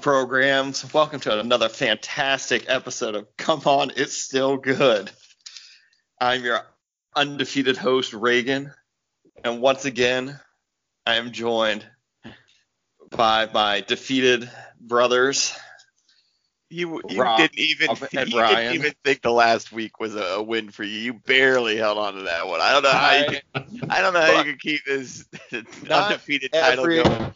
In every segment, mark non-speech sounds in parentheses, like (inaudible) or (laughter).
Programs. Welcome to another fantastic episode of Come On, It's Still Good. I'm your undefeated host, Reagan, and once again, I am joined by my defeated brothers. You you Rob didn't even (laughs) you didn't even think the last week was a, a win for you. You barely held on to that one. I don't know how you I- can, I don't know how you can keep this (laughs) undefeated title every- going.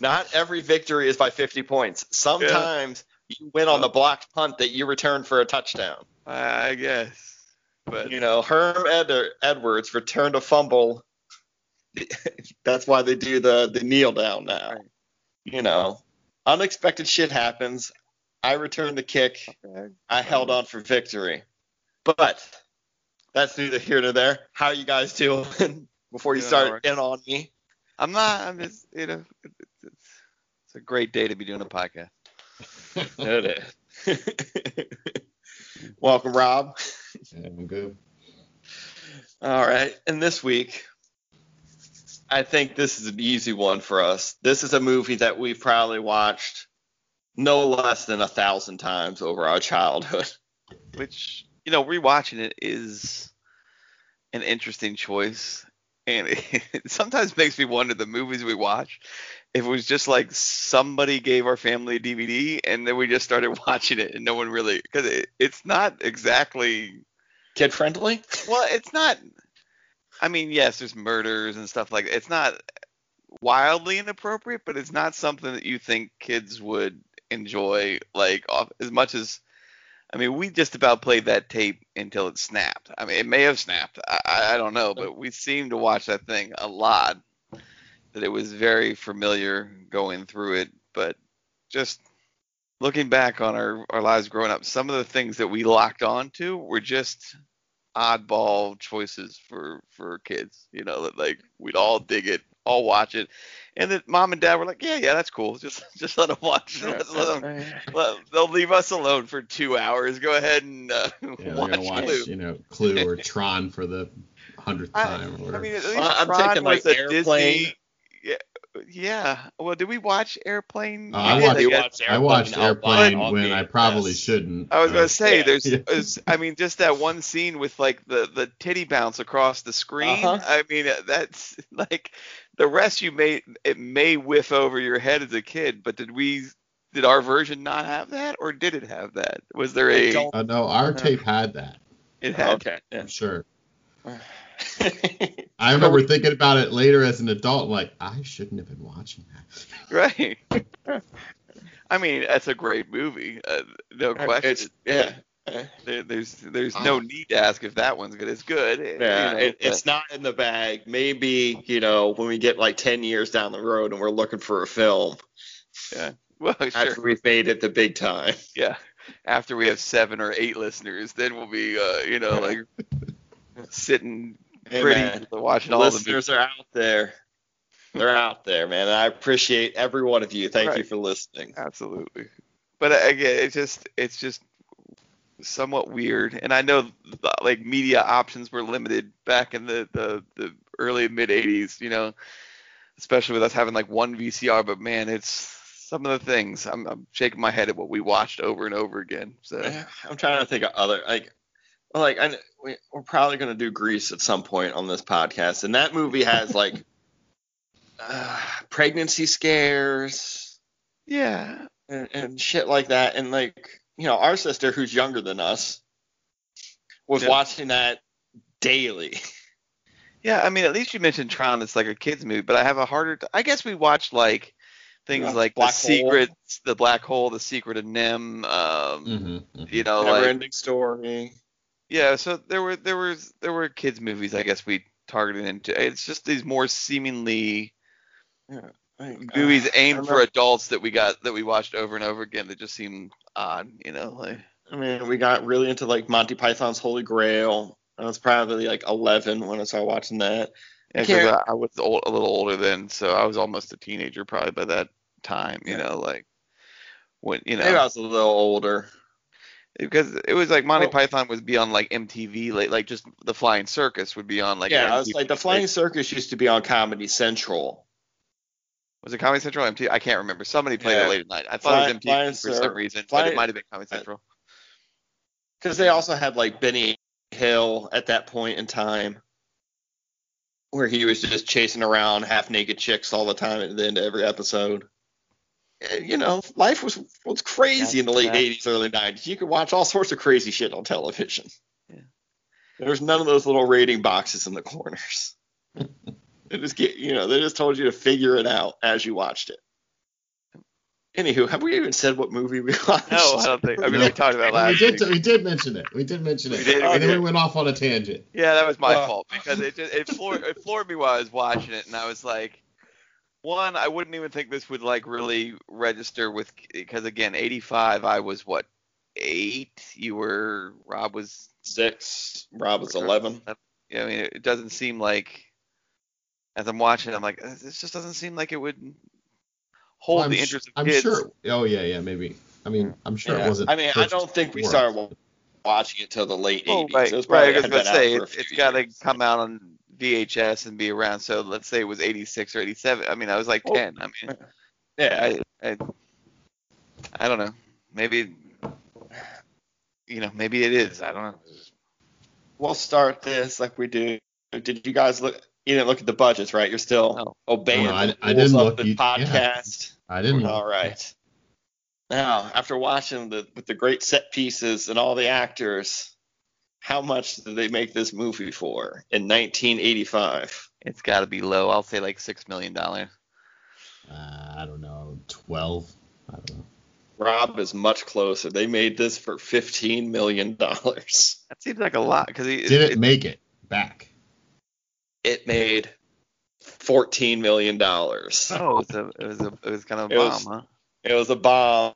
Not every victory is by 50 points. Sometimes you win on the blocked punt that you return for a touchdown. I guess, but You know, Herm Ed- Edwards returned a fumble. (laughs) That's why they do the, the kneel down now. Right. You know, unexpected shit happens. I returned the kick. I held on for victory. But that's neither here nor there. How are you guys doing (laughs) before you Doing start alright. in on me? I'm not. I'm just you know a great day to be doing a podcast. (laughs) It is. (laughs) Welcome, Rob. Yeah, I'm good. All right. And this week, I think this is an easy one for us. This is a movie that we've probably watched no less than a thousand times over our childhood. which you know rewatching it is an interesting choice and (laughs) it sometimes makes me wonder the movies we watch if it was just like somebody gave our family a dvd and then we just started (laughs) watching it and no one really because it, it's not exactly Kid friendly? well it's not i mean yes there's murders and stuff like that it's not wildly inappropriate but it's not something that you think kids would enjoy like off as much as I mean, we just about played that tape until it snapped. I mean, it may have snapped. I, I I don't know, but we seemed to watch that thing a lot. That it was very familiar going through it, but just looking back on our, our lives growing up, some of the things that we locked on to were just oddball choices for for kids. You know, that like we'd all dig it, all watch it, and that mom and dad were like, yeah, yeah, that's cool. (laughs) Just just let them watch. Let, let 'em- well, they'll leave us alone for two hours. Go ahead and uh, (laughs) Yeah, watch, watch, Clue. you know, Clue or (laughs) Tron for the hundredth I, time or whatever. I mean, at least Well, I'm Tron was like, a Airplane. Disney. Yeah, yeah. Well, did we watch Airplane? Oh, I We watched- I You guess. watched I watched Airplane Airplane Outline when I probably VHS. shouldn't. I was gonna Uh, say Yeah. there's, (laughs) there's I mean just that one scene with like the the titty bounce across the screen. Uh-huh. I mean that's (laughs) like the rest you may it may whiff over your head as a kid, but did we did our version not have that or did it have that? Was there a? uh, no, our tape had that. it had Okay. Yeah. I'm sure. (laughs) I remember thinking about it later as an adult, like I shouldn't have been watching that. (laughs) right. I mean that's a great movie, uh, no question. It's, yeah. There, there's there's no need to ask if that one's good. It's good. you Yeah, know, it, it's not in the bag. Maybe, you know, when we get like 10 years down the road and we're looking for a film Yeah. well sure. after we've made it the big time. Yeah. After we have seven or eight listeners, then we'll be, uh, you know, (laughs) like sitting Hey, pretty man, watching the all the listeners are out there. They're out there, man. And I appreciate every one of you. Thank you for listening. Absolutely. But uh, again, it's just it's just somewhat weird. And I know the, like media options were limited back in the the, the early mid '80s. You know, especially with us having like one VCR. But man, it's some of the things I'm, I'm shaking my head at what we watched over and over again. So I'm trying to think of other like like I, we, we're probably going to do Grease at some point on this podcast, and that movie has like (sighs) uh, pregnancy scares yeah, and, and shit like that, and like you know our sister who's younger than us was Yeah. watching that daily. Yeah, I mean, at least you mentioned Tron. It's like a kids movie, but I have a harder. T- I guess we watched like things Yeah, like Black the Hole. secrets, the black hole, the secret of NIMH. Um, hmm You know, Never like ending story. Yeah. So there were there was there were kids movies. I guess we targeted into. It's just these more seemingly Like, movies uh, aimed for adults that we got that we watched over and over again that just seemed odd. You know, like I mean, we got really into like Monty Python's Holy Grail. I was probably like 11 when I started watching that. yeah, 'cause I, I was old, a little older then, so I was almost a teenager probably by that time. You Yeah. know, like when you know. Maybe I was a little older. Because it was like Monty Well- Python would be on like MTV, like like just the Flying Circus would be on like yeah, I MTV, was like the Flying Circus used to be on Comedy Central. Was it Comedy Central MTV? I can't remember. Somebody played Yeah. it late at night. I thought Fly- it was MTV Flying for some reason, but it might have been Comedy uh, Central. Because they also had like Benny Hill at that point in time, where he was just chasing around half naked chicks all the time at the end of every episode. Eh, You know, life was was crazy in the late '80s, early '90s. You could watch all sorts of crazy shit on television. Yeah. There's none of those little rating boxes in the corners. (laughs) they just get, you know, they just told you to figure it out as you watched it. Anywho, have we even said what movie we (laughs) watched? No, I don't think. I mean, No. we talked about it we did week. we did mention it. We did mention it. We did, we and then did. we went off on a tangent. Yeah, that was my Uh, fault because it just it floored, it floored me while I was watching it, and I was like, one, I wouldn't even think this would like really register with because again, 85, I was what eight, you were Rob was Six. Rob was 11. Yeah, I mean, it doesn't seem like as I'm watching, I'm like, this just doesn't seem like it would hold I'm the sh- interest of I'm kids. sure. Oh yeah, yeah, maybe. I mean, I'm sure Yeah. it wasn't. I mean, I don't think we started watching it till the late Oh, 80s. right, It was right. I was gonna say out for a it's, it's few got to come out on VHS and be around. So let's say it was 86 or 87. I mean, I was like Oh, 10. I mean, Yeah. I, I, I don't know. Maybe, you know, maybe it is. I don't know. We'll start this like we do. Did you guys look? You didn't look at the budgets, right? You're still No. obeying No, I- the I rules didn't of look. the You- yeah. podcast. I didn't. look. All right. Now, after watching the with the great set pieces and all the actors, how much did they make this movie for in 1985? It's got to be low. I'll say like six million dollars. Uh, I don't know. Twelve. I don't know. Rob is much closer. They made this for 15 million dollars. That seems like a lot because he Did it make it back? It made 14 million dollars. Oh, it was a, it was a, it was kind of a It bomb, was- huh? It was a bomb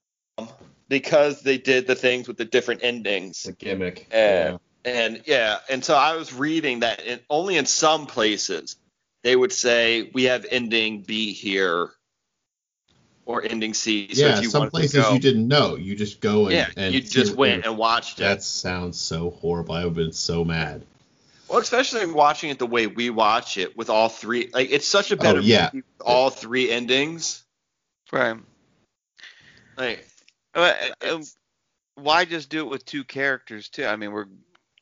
because they did the things with the different endings. The gimmick. Yeah. And yeah, and so I was reading that in, only in some places they would say we have ending B here or ending C. So Yeah, if you some places to go, you didn't know. You just go and, yeah, and you just went and watched it. That sounds so horrible. I would have been so mad. Well, especially watching it the way we watch it with all three. Like it's such a better Oh, yeah. movie with all three endings. Right. Like uh, why just do it with two characters too? I mean, we're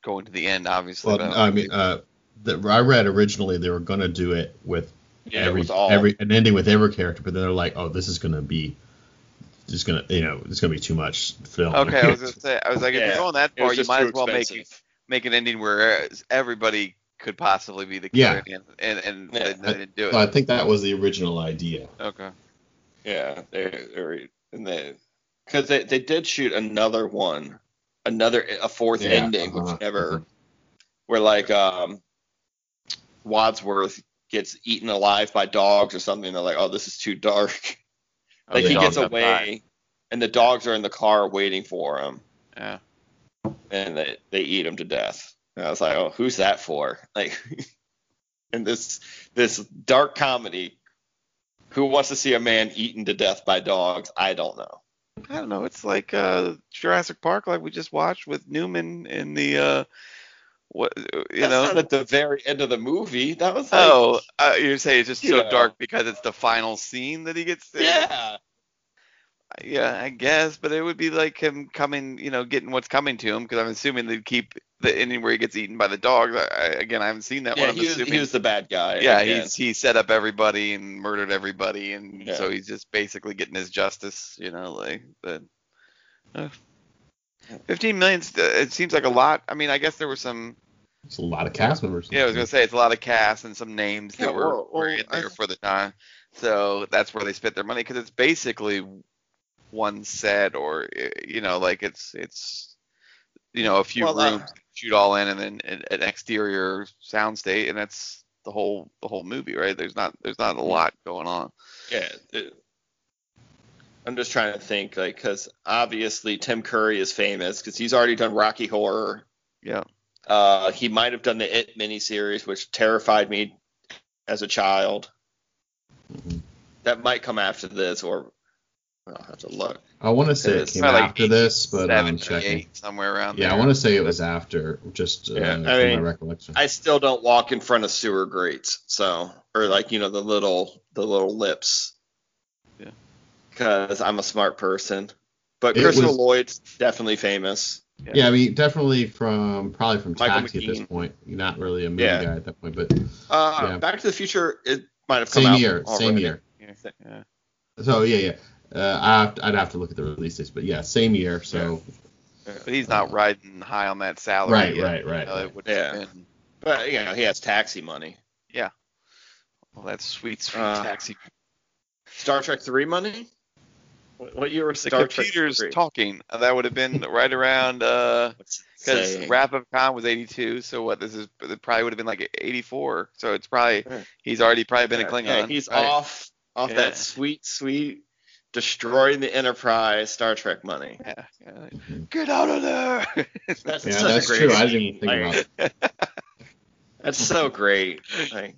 going to the end, obviously. Well, but- I mean, uh, the, I read originally they were gonna do it with yeah, every it all every an ending with every character, but then they're like, oh, this is gonna be just gonna you know it's gonna be too much film. okay, I was gonna (laughs) say, I was like, if Yeah, you're going that far, you might as well make expensive. make an ending where everybody could possibly be the Yeah. character, and and, Yeah. they, they didn't do it. So I think that was the original idea. okay. Yeah, they they and they because they they did shoot another one, another a fourth Yeah, ending, uh-huh, which never uh-huh. where like um Wadsworth gets eaten alive by dogs or something. They're like, oh, this is too dark. (laughs) Oh, Like he gets away, by. and the dogs are in the car waiting for him, Yeah. and they they eat him to death. And I was like, oh, who's that for? (laughs) Like, and this this dark comedy. Who wants to see a man eaten to death by dogs? I don't know. I don't know. It's like uh, Jurassic Park, like we just watched with Newman in the uh, what you That's know. not at the very end of the movie. That was like, Oh, uh, you're saying it's just so know. dark because it's the final scene that he gets there? yeah. Yeah, I guess, but it would be like him coming, you know, getting what's coming to him because I'm assuming they'd keep the ending where he gets eaten by the dogs. I, I, again, I haven't seen that Yeah, one. I'm he was, assuming. he was the bad guy. yeah, again. he's he set up everybody and murdered everybody, and Yeah. so he's just basically getting his justice, you know, like but. Uh, Fifteen million. It seems like a lot. I mean, I guess there were some. It's a lot of cast members. Yeah, I was gonna say it's a lot of cast and some names that were, well, were in there I- for the time. So that's where they spent their money because it's basically one set or eh, you know like it's it's you know a few Well, uh, rooms shoot all in and then an, exterior sound state and that's the whole the whole movie right there's not there's not a lot going on Yeah. it- I'm just trying to think, like, because obviously Tim Curry is famous because he's already done Rocky Horror. yeah Uh, he might have done the It miniseries, which terrified me as a child. Mhm. That might come after this, or I'll have to look. I want to say it It's came Probably like after this, but I'm 78, checking. somewhere around Yeah, there I want to say it was after, just uh, Yeah, I from mean, my recollection. I still don't walk in front of sewer grates, so or like you know the little the little lips. Yeah. Because I'm a smart person. But It Christopher was- Lloyd's definitely famous. Yeah, I mean, definitely from probably from Michael Taxi at this point. You're not really a movie Yeah. guy at that point, but Uh, Yeah. Back to the Future, it might have come out. same out year, already. same year. Yeah. yeah. So yeah, yeah. Uh, I have to, I'd have to look at the release dates, but yeah, same year. So But he's not riding high on that salary. Right, yet. right, right, You know, right. Yeah. been But you know, he has taxi money. Yeah. Well, that's sweet, sweet Uh, taxi. Star Trek Three money. What what year was The Star Trek computer's 3? talking. Uh, That would have been right around uh because saying? Wrath of Khan was 82. So what? This is it probably would have been like 84. So it's probably he's already probably been a Yeah, Klingon. yeah, he's right? off off Yeah. that sweet, sweet destroying the Enterprise Star Trek money. Yeah, yeah. Get out of there. (laughs) That's yeah, such that's a great true. I didn't even think Like, about it. (laughs) That's so great. Like,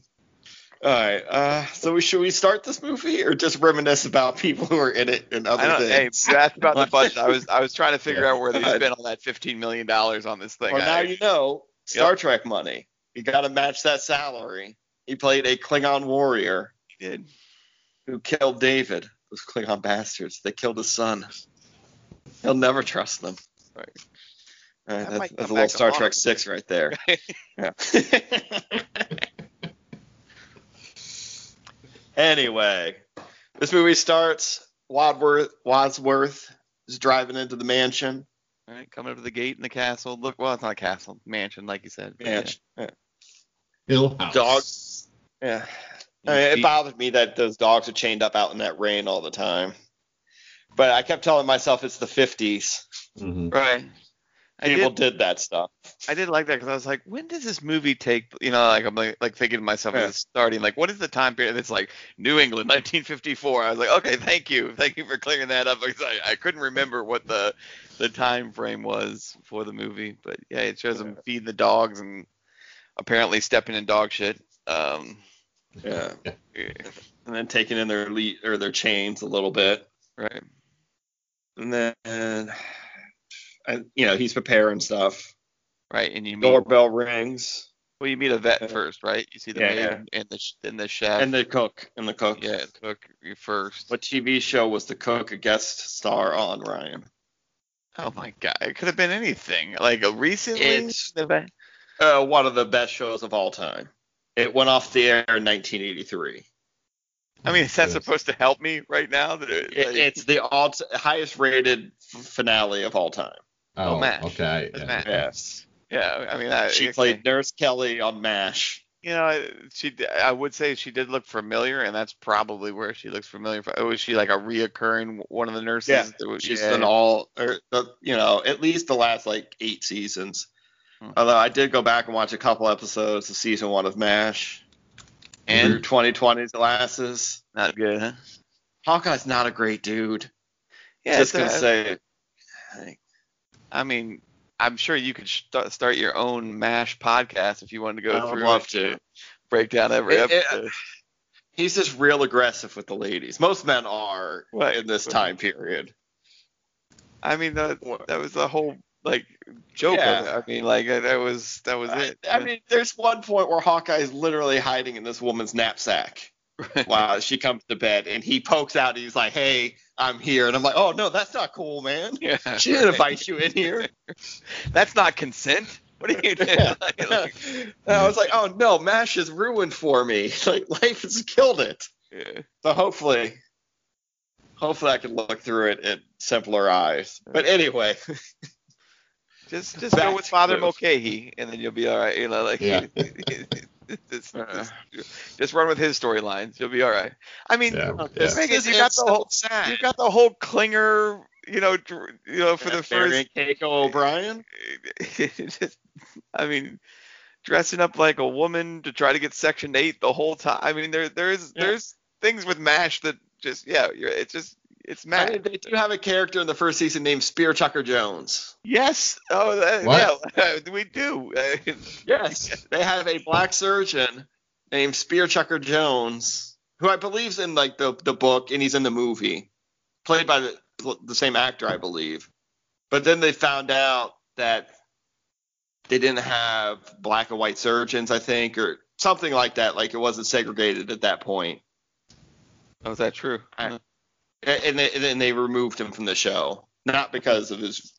all right. Uh, so we should we start this movie or just reminisce about people who are in it and other I don't, hey, things? you asked about the (laughs) budget. I was I was trying to figure Yeah. out where they spent all that 15 million dollars on this thing. well, now you know Star Trek money. You got to match that salary. He played a Klingon warrior He did. who killed David. Those Klingon bastards. They killed his son. He'll never trust them. Right. All right, That that's, that's a little Star Trek six right there. (laughs) Yeah. (laughs) anyway, this movie starts. Wadsworth, Wadsworth is driving into the mansion. All right, coming up to the gate in the castle. Look, well, it's not a castle, mansion, like you said. but yeah. Mansion. Yeah. Hill House. Dogs. Yeah. I mean, it bothered me that those dogs are chained up out in that rain all the time. But I kept telling myself it's the 50s. hmm Right. I People did, did that stuff. I did like that because I was like, when does this movie take? You know, like I'm like, like thinking to myself Yeah. as it's starting, like, what is the time period? It's like New England, 1954. I was like, okay, thank you, thank you for clearing that up because I, I couldn't remember what the the time frame was for the movie. But yeah, it shows them feeding the dogs and apparently stepping in dog shit. Um, (laughs) Yeah. And then taking in their lead or their chains a little bit. right. And then, and, you know, he's preparing stuff. Right, and you meet Doorbell rings. well, you meet Yvette Yeah. first, right? You see the Yeah, maid yeah. and the and the chef. And the cook. And the cook. yeah, the cook you first. What TV show was the cook a guest star on, Ryan? Oh my god, it could have been anything. Like recently, It's- Uh, one of the best shows of all time. It went off the air in 1983. I mean, is that supposed to help me right now? That it, It, like- it's the all highest rated f- finale of all time. Oh, oh MASH. okay. Yeah. MASH. Yes. yeah. I mean, I, She okay. played Nurse Kelly on MASH. You know, I- she. d- I would say she did look familiar, and that's probably where she looks familiar. From. Oh, was she like a reoccurring one of the nurses? Yeah, that was- She's yeah. done all, or the, you know, at least the last like eight seasons. Hmm. Although I did go back and watch a couple episodes of season one of MASH. and Through 2020's glasses. not good, huh? Hawkeye's not a great dude. Yeah, Just gonna uh, say I mean, I'm sure you could st- start your own Mash podcast if you wanted to go I would through love to. break down every It- it- episode. He's just real aggressive with the ladies. Most men are Right. in this time period. I mean, that that was the whole like joke Yeah. I mean, like that was that was it. I mean, there's one point where Hawkeye is literally hiding in this woman's knapsack (laughs) while she comes to bed, and he pokes out. And he's like, "Hey, I'm here," and I'm like, "Oh no, that's not cool, man. yeah, (laughs) She didn't invite you in here." (laughs) That's not consent. What are you doing? Yeah. Like, And I was like, "Oh no, Mash is ruined for me. Like life has killed it." yeah. So hopefully, hopefully I can look through it in simpler eyes. But anyway, Just just Back go with Father to- Mulcahy, and then you'll be all right. You know, like Yeah. (laughs) just, just, just run with his storylines. You'll be all right. I mean, Yeah, yeah. Megan, you got the whole- so sad. you got the whole Klinger, you know, you know, for the Marion first. Keiko O'Brien. just, (laughs) I mean, dressing up like a woman to try to get Section Eight the whole time. I mean, there there's Yeah. there's things with Mash that just yeah, you're, it's just it's I mean, they do have a character in the first season named Spear Chucker Jones. yes. Oh, uh, that, yeah, uh, we do. (laughs) Yes, they have a black surgeon named Spear Chucker Jones, who I believe's in like the the book and he's in the movie, played by the the same actor, I believe. But then they found out that they didn't have black and white surgeons, I think, or something like that. Like it wasn't segregated at that point. Oh, is that true? I- and they, and then they removed him from the show, not because of his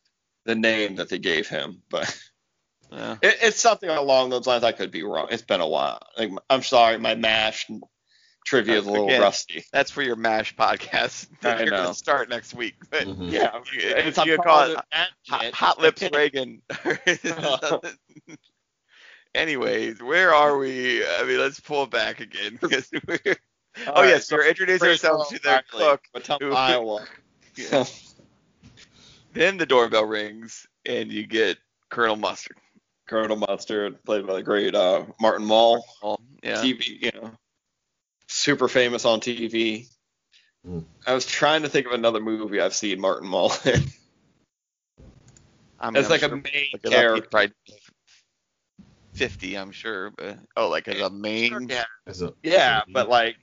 the name that they gave him, but (laughs) Yeah. it, it's something along those lines. I could be wrong. It's been a while. Like, I'm sorry, my mash trivia is a little Again. rusty. That's for your MASH podcast. (laughs) I You're know. gonna start next week. But Mhm. Yeah, You- it's you call it Hot, hot lips Reagan. (laughs) Anyways, where are we? I mean, let's pull back again. 'cause we're- oh right, yes, so we're introducing yourself to their Exactly. cook. Potomac, who- (laughs) Iowa. Yeah. (laughs) then the doorbell rings, and you get Colonel Mustard. Colonel Mustard, played by the great uh, Martin Mull. Oh, yeah. TV, you know, super famous on TV. Mm. I was trying to think of another movie I've seen Martin Mull (laughs) in. I mean, As I'm like sure a main look it up, he's character. 50, I'm sure. But oh, like as a main. Yeah, As a, yeah, but like,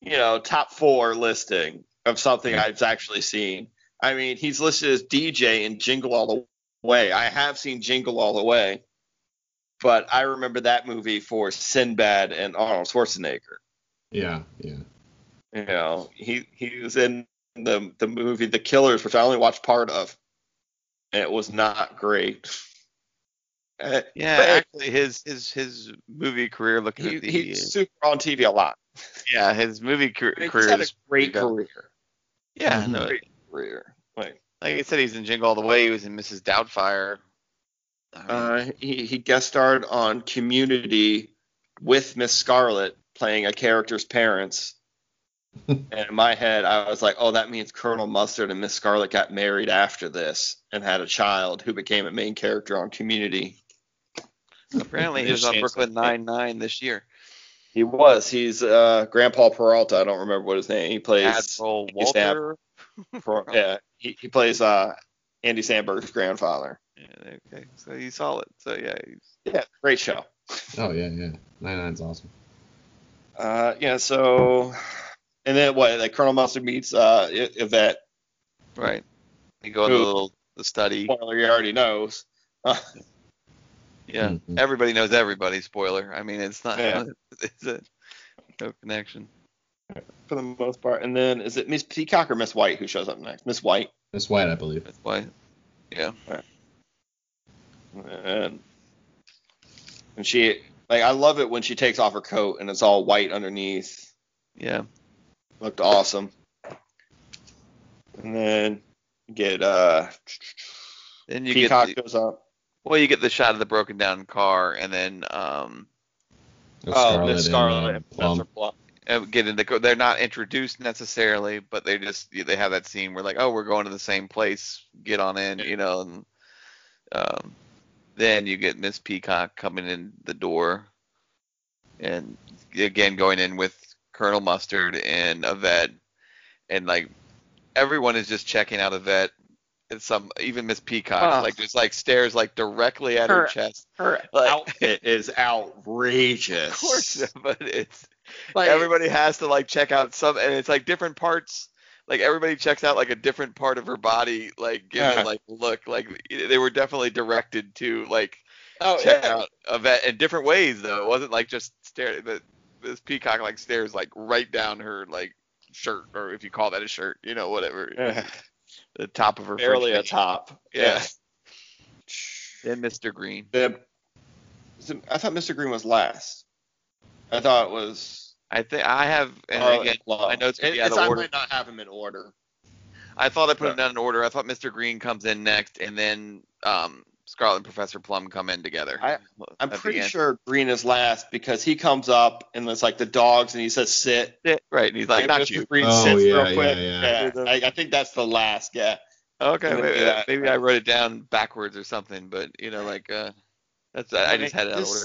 you know, top four listing of something I've actually seen. I mean, he's listed as DJ in Jingle All the Way. I have seen Jingle All the Way, but I remember that movie for Sinbad and Arnold Schwarzenegger. yeah, yeah. You know, he he was in the the movie The Killers, which I only watched part of, it was not great. Uh, Yeah, But- actually, his his his movie career. Looking he, at the he's super on TV a lot. Yeah, his movie car- He's career had a great career. Yeah, no, Great career. Like, like I said, he's in Jingle All the Way. He was in Mrs. Doubtfire. Uh, he he guest starred on Community with Miss Scarlett, playing a character's parents. (laughs) and in my head, I was like, oh, that means Colonel Mustard and Miss Scarlett got married after this and had a child who became a main character on Community. apparently, he was on Brooklyn Nine Nine this year. He was. He's uh, Grandpa Peralta. I don't remember what his name. He plays. Admiral he's Sam- Walter. (laughs) Per- yeah, he, he plays uh, Andy Samberg's grandfather. Yeah, okay, so you saw it. So yeah, he's, Yeah, great show. Oh yeah, yeah. Nine Nine's awesome. Uh, yeah. So, and then what? Like Colonel Mustard meets uh, Yvette. right. You go in the little the study. Spoiler, he already knows. Uh, (laughs) Yeah, Mhm. everybody knows everybody. Spoiler. I mean, it's not. Yeah. (laughs) It's a no connection. for the most part. And then is it Miss Peacock or Miss White who shows up next? Miss White. Miss White, I believe. Miss White. Yeah. And and she like I love it when she takes off her coat and it's all white underneath. Yeah. Looked awesome. And then get uh Then you Peacock get the, goes up. Well, you get the shot of the broken down car, and then um, Of Oh, Miss and, Scarlet and Plum. Professor Plum. uh, get into co- they're not introduced necessarily, but they just they have that scene where like, oh, we're going to the same place, get on in, you know, and um, then you get Miss Peacock coming in the door, and again going in with Colonel Mustard and Yvette, and like everyone is just checking out Yvette. And some even Miss Peacock like just like stares like directly at her, Her- chest. Her Like- outfit is outrageous. (laughs) Of course, but it's Like, everybody has to like check out some and it's like different parts like everybody checks out like a different part of her body like give Yeah. Uh-huh. like look like they were definitely directed to like oh, check yeah. out Yvette in different ways though it wasn't like just stare the this peacock like stares like right down her like shirt or if you call that a shirt you know whatever Yeah. The top of her Barely a top. Yeah. Yeah. then Mr. Green The, I thought Mr. Green was last. I thought it was. I think I have and again I know it's gonna be out of I order. might not have him in order. I thought I put them down in order. I thought Mr. Green comes in next, and then um, Scarlet and Professor Plum come in together. I, I'm pretty sure Green is last because he comes up and it's like the dogs and he says sit. Yeah, right, and he's like, And "Not you." Green Oh, sits yeah, real quick. yeah, yeah. I, I think that's the last. Yeah. Okay, maybe, do maybe I wrote it down backwards or something, but you know, like uh, that's I, I just had it out of order.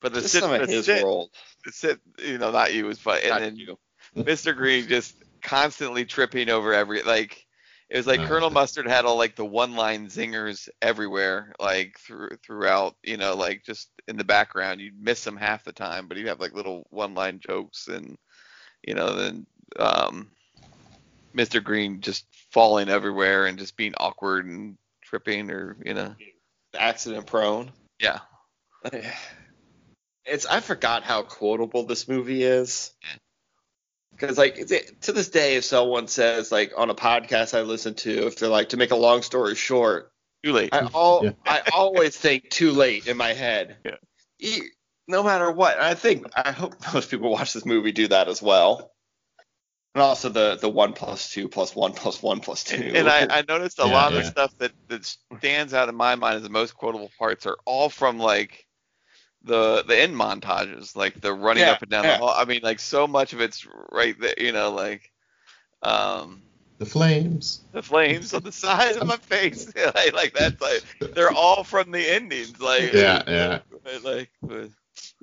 But the this is sit, the his sit, world. the sit, you know, not you was fun, and then you. Mr. Green just constantly tripping over every like. It was like Oh, Colonel. Mustard had all like the one-line zingers everywhere, like through throughout, you know, like just in the background. You'd miss them half the time, but he'd have like little one-line jokes, and you know, then um, Mr. Green just falling everywhere and just being awkward and tripping, or you know, Accident prone. yeah, (sighs) It's I forgot how quotable this movie is. Because like to this day, if someone says like on a podcast I listen to, if they're like to make a long story short, Too late. I all Yeah. I always think too late in my head. Yeah. E- No matter what, and I think I hope (laughs) most people watch this movie do that as well. And also the the one plus two plus one plus one plus two. And, and I, I noticed a Yeah, lot of the stuff that, that stands out in my mind as the most quotable parts are all from like the the end montages, like the running Yeah, up and down yeah. the hall. I mean, like so much of it's right there, you know, like um The flames. the flames on the (laughs) side of my face, (laughs) like, like that's like they're all from the endings, like Yeah, yeah. like with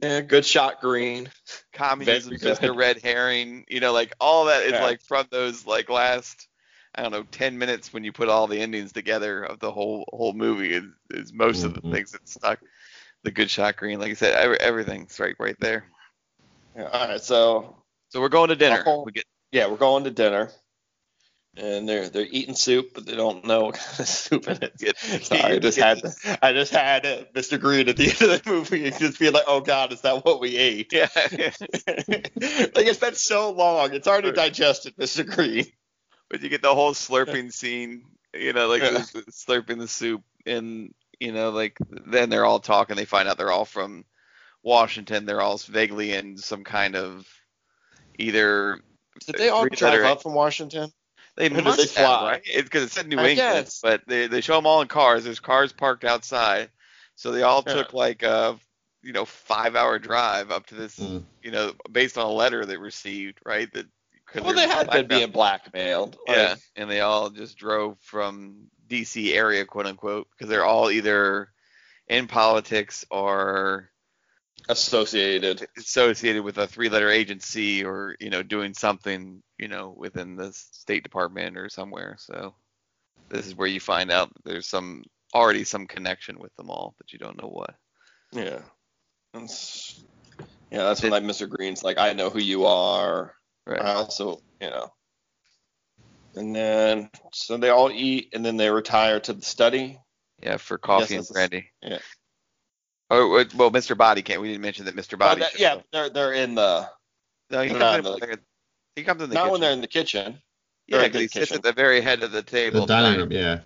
yeah, good shot, Green. communism, Very just a red herring, you know, like all that is Yeah. like from those like last I don't know, ten minutes when you put all the endings together of the whole whole movie is, is most of the Mhm. things that stuck. The good shot green, like I said, every, everything's right right there. Yeah, all right, so So we're going to dinner. We get yeah, we're going to dinner. And they're they're eating soup, but they don't know what kind of soup it is. (laughs) Sorry, I just had I just had Mr. Green at the end of the movie and just being like, oh God, is that what we ate? yeah. (laughs) like it's been so long, it's already digested, Mr. Green. but you get the whole slurping scene, you know, like Yeah. slurping the soup, and you know, like then they're all talking. They find out they're all from Washington. They're all vaguely in some kind of either. Did they all three-letter- drive up from Washington? They Or did must they have, fly? right? It's because it said New I England, guess. but they they show them all in cars. There's cars parked outside, so they all Yeah. took like a you know five hour drive up to this Mm. you know based on a letter they received, right? That Well, they're had been blackmailed. being blackmailed. Like, Yeah, and they all just drove from DC area, quote unquote, because they're all either in politics or associated. associated with a three-letter agency or you know doing something you know within the State Department or somewhere. So this is where you find out there's some already some connection with them all, but you don't know what. Yeah. That's, yeah, that's when like Mr. Green's like, I know who you are. Right. I also, you know. And then so they all eat and then they retire to the study. Yeah, for coffee and that's- brandy. yeah. Oh well, Mr. Body can't. We didn't mention that Mr. Oh, Body. that- yeah, up. they're they're in the No, he comes in. in the- they're- he comes in the not kitchen. when they're in the kitchen. yeah, they're in 'cause the he sits at the very head of the table. The dining room, yeah.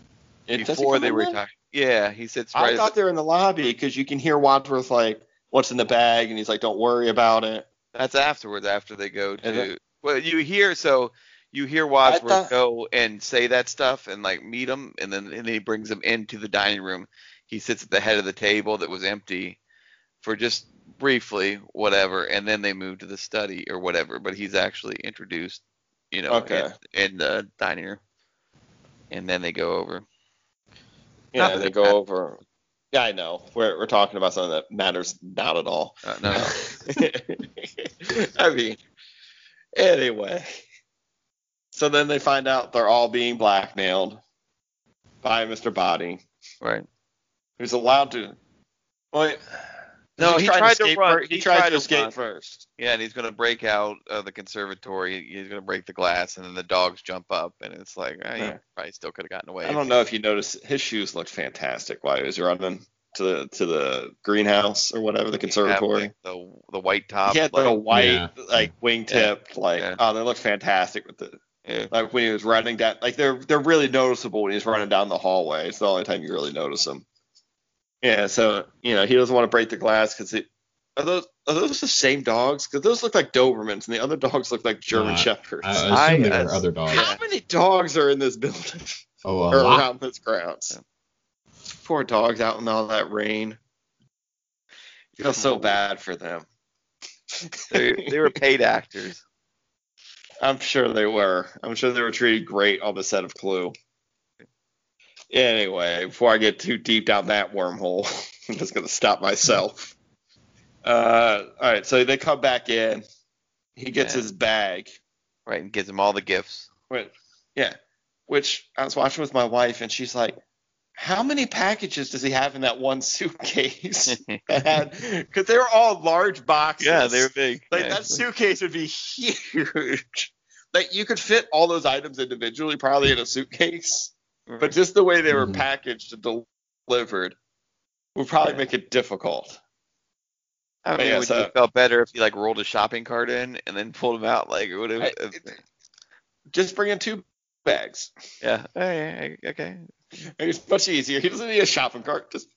It- before come they in then? retire. Yeah, he sits right. I thought the- they were in the lobby because you can hear Wadsworth like, "What's in the bag?" and he's like, "Don't worry about it." that's afterwards. After they go to. Well, you hear so you hear Wadsworth thought- go and say that stuff and like meet him, and then and then he brings him into the dining room. He sits at the head of the table that was empty for just briefly, whatever, and then they move to the study or whatever. But he's actually introduced, you know, Okay. in, in the dining room, and then they go over. Yeah, they go matters. over. Yeah, I know. We're we're talking about something that matters not at all. Uh, no, no. (laughs) I mean, anyway. So then they find out they're all being blackmailed by Mr. Body, right. who's allowed to. Wait. No, he tried tried to escape run. fir- He, He tried, tried to to escape run. first. Yeah, and he's gonna break out of the conservatory. He's gonna break the glass, and then the dogs jump up, and it's like, eh, Yeah. he probably still could have gotten away. I don't know if you noticed, his shoes looked fantastic while he was running to the to the greenhouse or whatever, the He had, conservatory. like, the the white top. he had like, the white Yeah. like wingtip, like Yeah. oh, they look fantastic with the yeah. like when he was running down, like they're they're really noticeable when he's running down the hallway. It's the only time you really notice them. Yeah, so you know he doesn't want to break the glass because it are those are those the same dogs? Because those look like Dobermans and the other dogs look like German Uh, Shepherds. I, I assume I- there I- were other dogs. How many dogs are in this building Oh, a (laughs) or lot. around this grounds? Poor dogs out in all that rain. I feel so bad for them. They, they were paid actors. I'm sure they were. I'm sure they were treated great on the set of Clue. Anyway, before I get too deep down that wormhole, (laughs) I'm just gonna stop myself. Uh, all right, so they come back in. He gets Yeah. his bag. Right, and gives him all the gifts. Wait, yeah, which I was watching with my wife, and she's like, "How many packages does he have in that one suitcase?" (laughs) Because they were all large boxes. yeah, they were big. Like that suitcase would be (laughs) huge. Like you could fit all those items individually, probably in a suitcase. But just the way they were Mhm. packaged and delivered would probably Yeah. make it difficult. I mean, yeah, would so- you felt better if you like rolled a shopping cart in and then pulled them out? Like, it would have. I- Just bring in two bags. yeah. Hey, hey, okay. It's much easier. He doesn't need a shopping cart. Just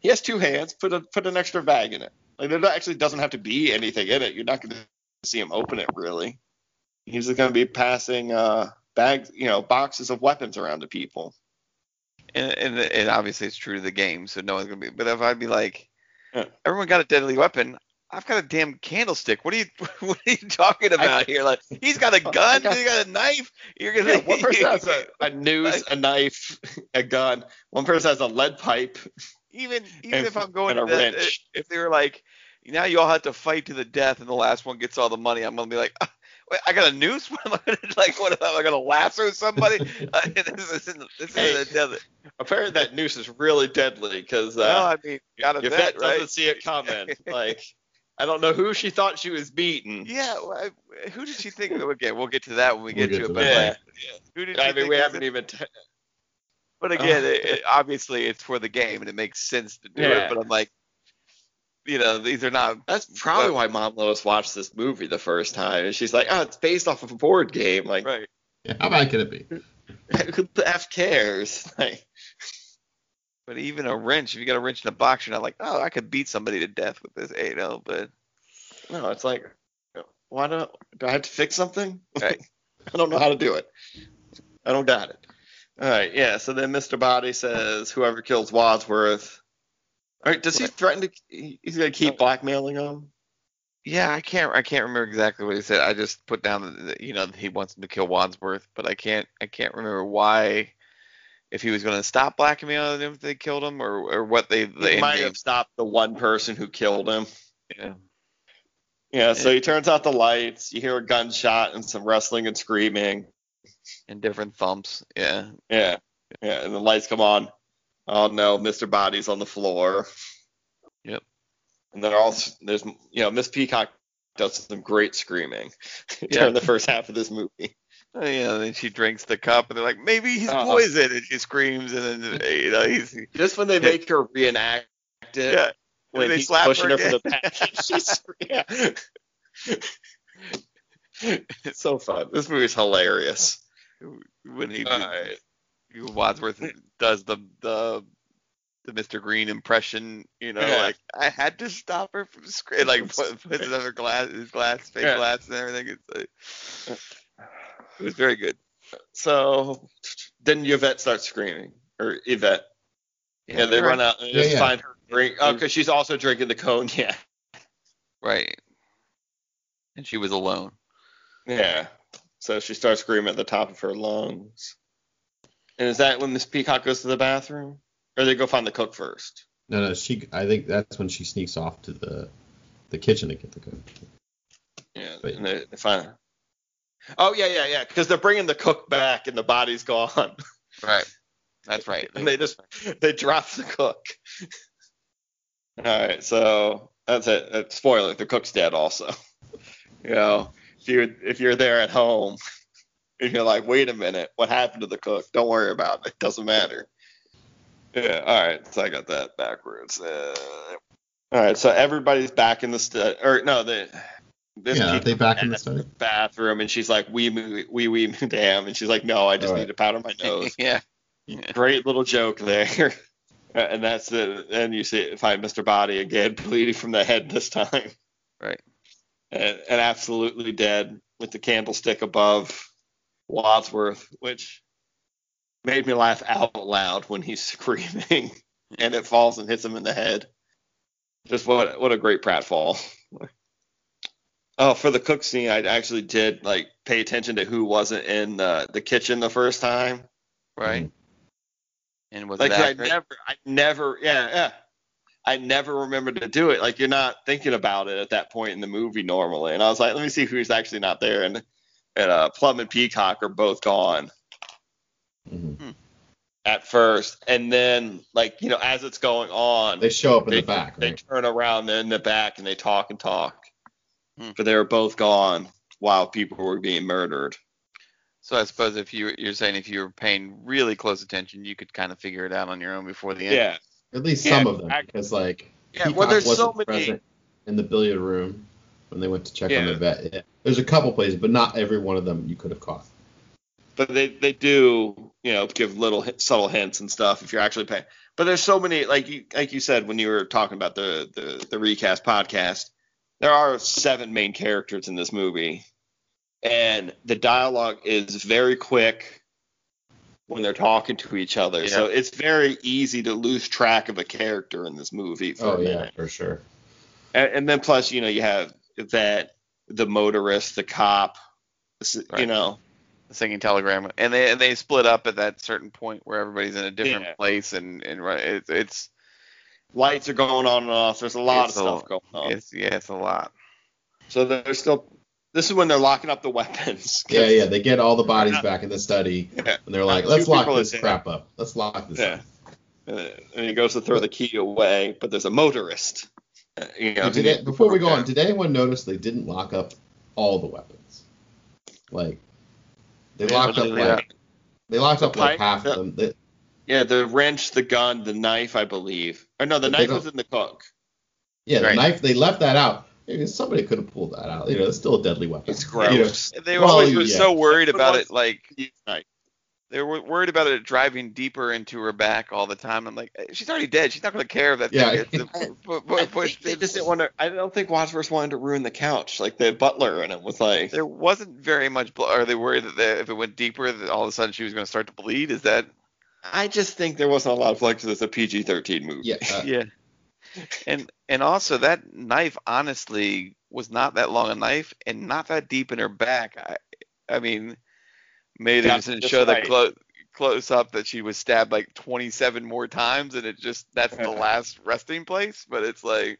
he has two hands. Put a put an extra bag in it. Like there actually doesn't have to be anything in it. You're not going to see him open it really. He's just going to be passing uh bags, you know, boxes of weapons around to people. And, and and obviously it's true to the game, so no one's gonna be. But if I'd be like, Yeah. everyone got a deadly weapon. I've got a damn candlestick. What are you (laughs) What are you talking about here? Like he's got a (laughs) gun. got- he got a knife. You're gonna. Yeah, one (laughs) person has a, a noose, a knife, a gun. One person has a lead pipe. even even and- if I'm going to wrench. if they were like, now you all have to fight to the death, and the last one gets all the money, I'm gonna be like, "Ah, wait, I got a noose. (laughs) What am I gonna like? What am I gonna lasso somebody? (laughs) uh, (laughs) this isn't this Hey. isn't a death. Apparently that noose is really deadly because well, uh, I mean, you gotta Yvette bet, right? doesn't see it coming. Like I don't know who she thought she was beating. Yeah, well, I- who did she think? Okay, we'll get to that when we We'll get get to to it. that But, Yeah. who did I mean, we haven't it? even. T- But again, Oh. it, it- obviously it's for the game and it makes sense to do Yeah. it. But I'm like, you know, these are not. That's probably why mom let us watch this movie the first time. And she's like, oh, it's based off of a board game. Like, Right. Yeah, how bad can it be? (laughs) who the F cares? (laughs) Like, But even a wrench, if you got a wrench in a box, you're not like, oh, I could beat somebody to death with this. You know, but no, it's like, why don't, do I have to fix something? (laughs) Right. I don't know how to do it. I don't got it. All right, yeah. So then Mr. Body says, whoever kills Wadsworth. All right, does he threaten to? He's gonna keep oh. blackmailing him. yeah, I can't. I can't remember exactly what he said. I just put down that you know he wants him to kill Wadsworth, but I can't. I can't remember why. If he was going to stop blackmailing him if they killed him, or or what they the He might have stopped the one person who killed him. Yeah. Yeah, so he turns out the lights. You hear a gunshot and some wrestling and screaming. And different thumps. Yeah. Yeah, yeah, and the lights come on. Oh no, Mr. Body's on the floor. Yep. And they're all there's you know Miss Peacock does some great screaming (laughs) Yeah. during the first half of this movie. Uh, You know, then she drinks the cup, and they're like, maybe he's Uh-uh. poison, and she screams, and then you know he's Just when they make her reenact it, yeah. when they he's slap pushing her her, from the back, (laughs) she's yeah. it's (laughs) so fun. This movie's hilarious. when he All right. Wadsworth does the the the Mr. Green impression, you know, Yeah. like I had to stop her from screaming, like put, puts (laughs) it on her glass, his glass, fake Yeah. glass, and everything. It's like, uh, it was very good. So then Yvette starts screaming, or Yvette. Yeah, they right. run out and Yeah, just yeah. find her drink. Oh, because she's also drinking the cognac. (laughs) Right. And she was alone. Yeah. So she starts screaming at the top of her lungs. And is that when Miss Peacock goes to the bathroom? Or they go find the cook first? No, no, she. I think that's when she sneaks off to the the kitchen to get the cook. Yeah. Wait. And they, they find Oh, yeah, yeah, yeah. Because they're bringing the cook back and the body's gone. Right. That's right. and they just they drop the cook. (laughs) All right, so that's it. Uh, spoiler: the cook's dead. Also, (laughs) you know, if you if you're there at home, and you're like, wait a minute, what happened to the cook? Don't worry about it. It doesn't matter. Yeah. All right. So I got that backwards. Uh, all right. So everybody's back in the stu- or no, the. This Yeah, they back in the study? bathroom, and she's like, "Wee wee wee wee (laughs) damn," and she's like, "No, I just All right. need to powder my nose." (laughs) yeah. Great little joke there. (laughs) and that's it. And you see find Mr. Body again, bleeding from the head this time. Right. And, and absolutely dead with the candlestick above Wadsworth, which made me laugh out loud when he's (laughs) screaming and it falls and hits him in the head. Just what what a great pratfall. (laughs) Oh, for the cook scene, I actually did like pay attention to who wasn't in the, the kitchen the first time. Right. Mm-hmm. And was like it I accurate? never, I never, yeah, yeah. I never remembered to do it. Like you're not thinking about it at that point in the movie normally. And I was like, let me see who's actually not there. And and uh, Plum and Peacock are both gone Mhm. at first, and then like you know as it's going on, They show up in they, the back, they right? turn around in the back and they talk and talk. Hmm. But they were both gone while people were being murdered. So I suppose if you you're saying if you were paying really close attention, you could kind of figure it out on your own before the end. Yeah. At least Yeah, some of them, I- because like Yeah. Peacock Well, there's so wasn't many. present. in the billiard room when they went to check on Yeah. the vet. Yeah. There's a couple places, but not every one of them you could have caught. but they they do you know give little subtle hints and stuff if you're actually paying. But there's so many like you like you said when you were talking about the the, the recast podcast. There are seven main characters in this movie, and the dialogue is very quick when they're talking to each other. So it's very easy to lose track of a character in this movie for Oh a yeah, for sure. And, and then plus you know you have that the motorist, the cop, this is- you know. the singing telegram, and they and they split up at that certain point where everybody's in a different Yeah. place, and and right, it's it's lights are going on and off. There's a lot It's of a- stuff going on. it's yeah, it's a lot. So they're still. This is when they're locking up the weapons. (laughs) Yeah, yeah. They get all the bodies back in the study, Yeah. and they're like, "Let's lock this is- crap up. Let's lock this Yeah. up." And he goes to throw the key away, but there's a motorist. Uh, you know, did it- before we go on, did anyone notice they didn't lock up all the weapons? Like they Yeah, locked up they- like they locked up like half the- of them. They, yeah, the wrench, the gun, the knife, I believe. Or no, the knife was in the cook. yeah, the knife they left that out. Maybe somebody could have pulled that out. You know, it's still a deadly weapon. It's You know, gross. They Well, always were yeah. so worried about it, like Knife. They were worried about it driving deeper into her back all the time. I'm like, "Eh, she's already dead. She's not going to care if that Yeah. thing gets (laughs) pushed. think they just didn't want to. I don't think Wadsworth wanted to ruin the couch. Like the butler in it was like. There wasn't very much blood. Are they worried that they, if it went deeper, that all of a sudden she was going to start to bleed? Is that I just think there wasn't a lot of flex. It's a PG-13 movie. yeah, uh, yeah? And and also that knife honestly was not that long a knife and not that deep in her back. I I mean, maybe they Yeah, just didn't that's show the right. close close up that she was stabbed like 27 more times and it just that's the last resting place. But it's like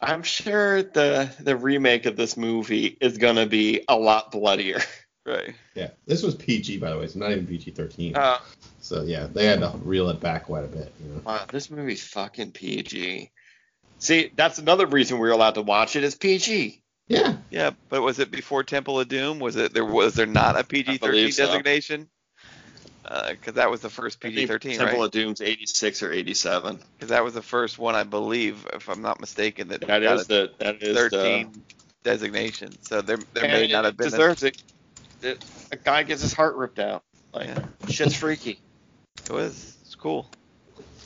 I'm sure the the remake of this movie is gonna be a lot bloodier. right. yeah. This was PG by the way, so not even PG-13. Uh, so yeah, they had to reel it back quite a bit. You know. wow, this movie's fucking PG. See, that's another reason we are allowed to watch it. It's PG. Yeah. Yeah, but was it before Temple of Doom? Was it there? Was there not a PG-13 believe so. designation? Because that was the first PG-13, Temple right? of Doom's 86 or 87. Because that was the first one, I believe, if I'm not mistaken, that That got is a the that is 13 designation. So there, there the. may and not have been. A, deserves it. it. A guy gets his heart ripped out. Like Yeah. shit's freaky. it was. It's cool.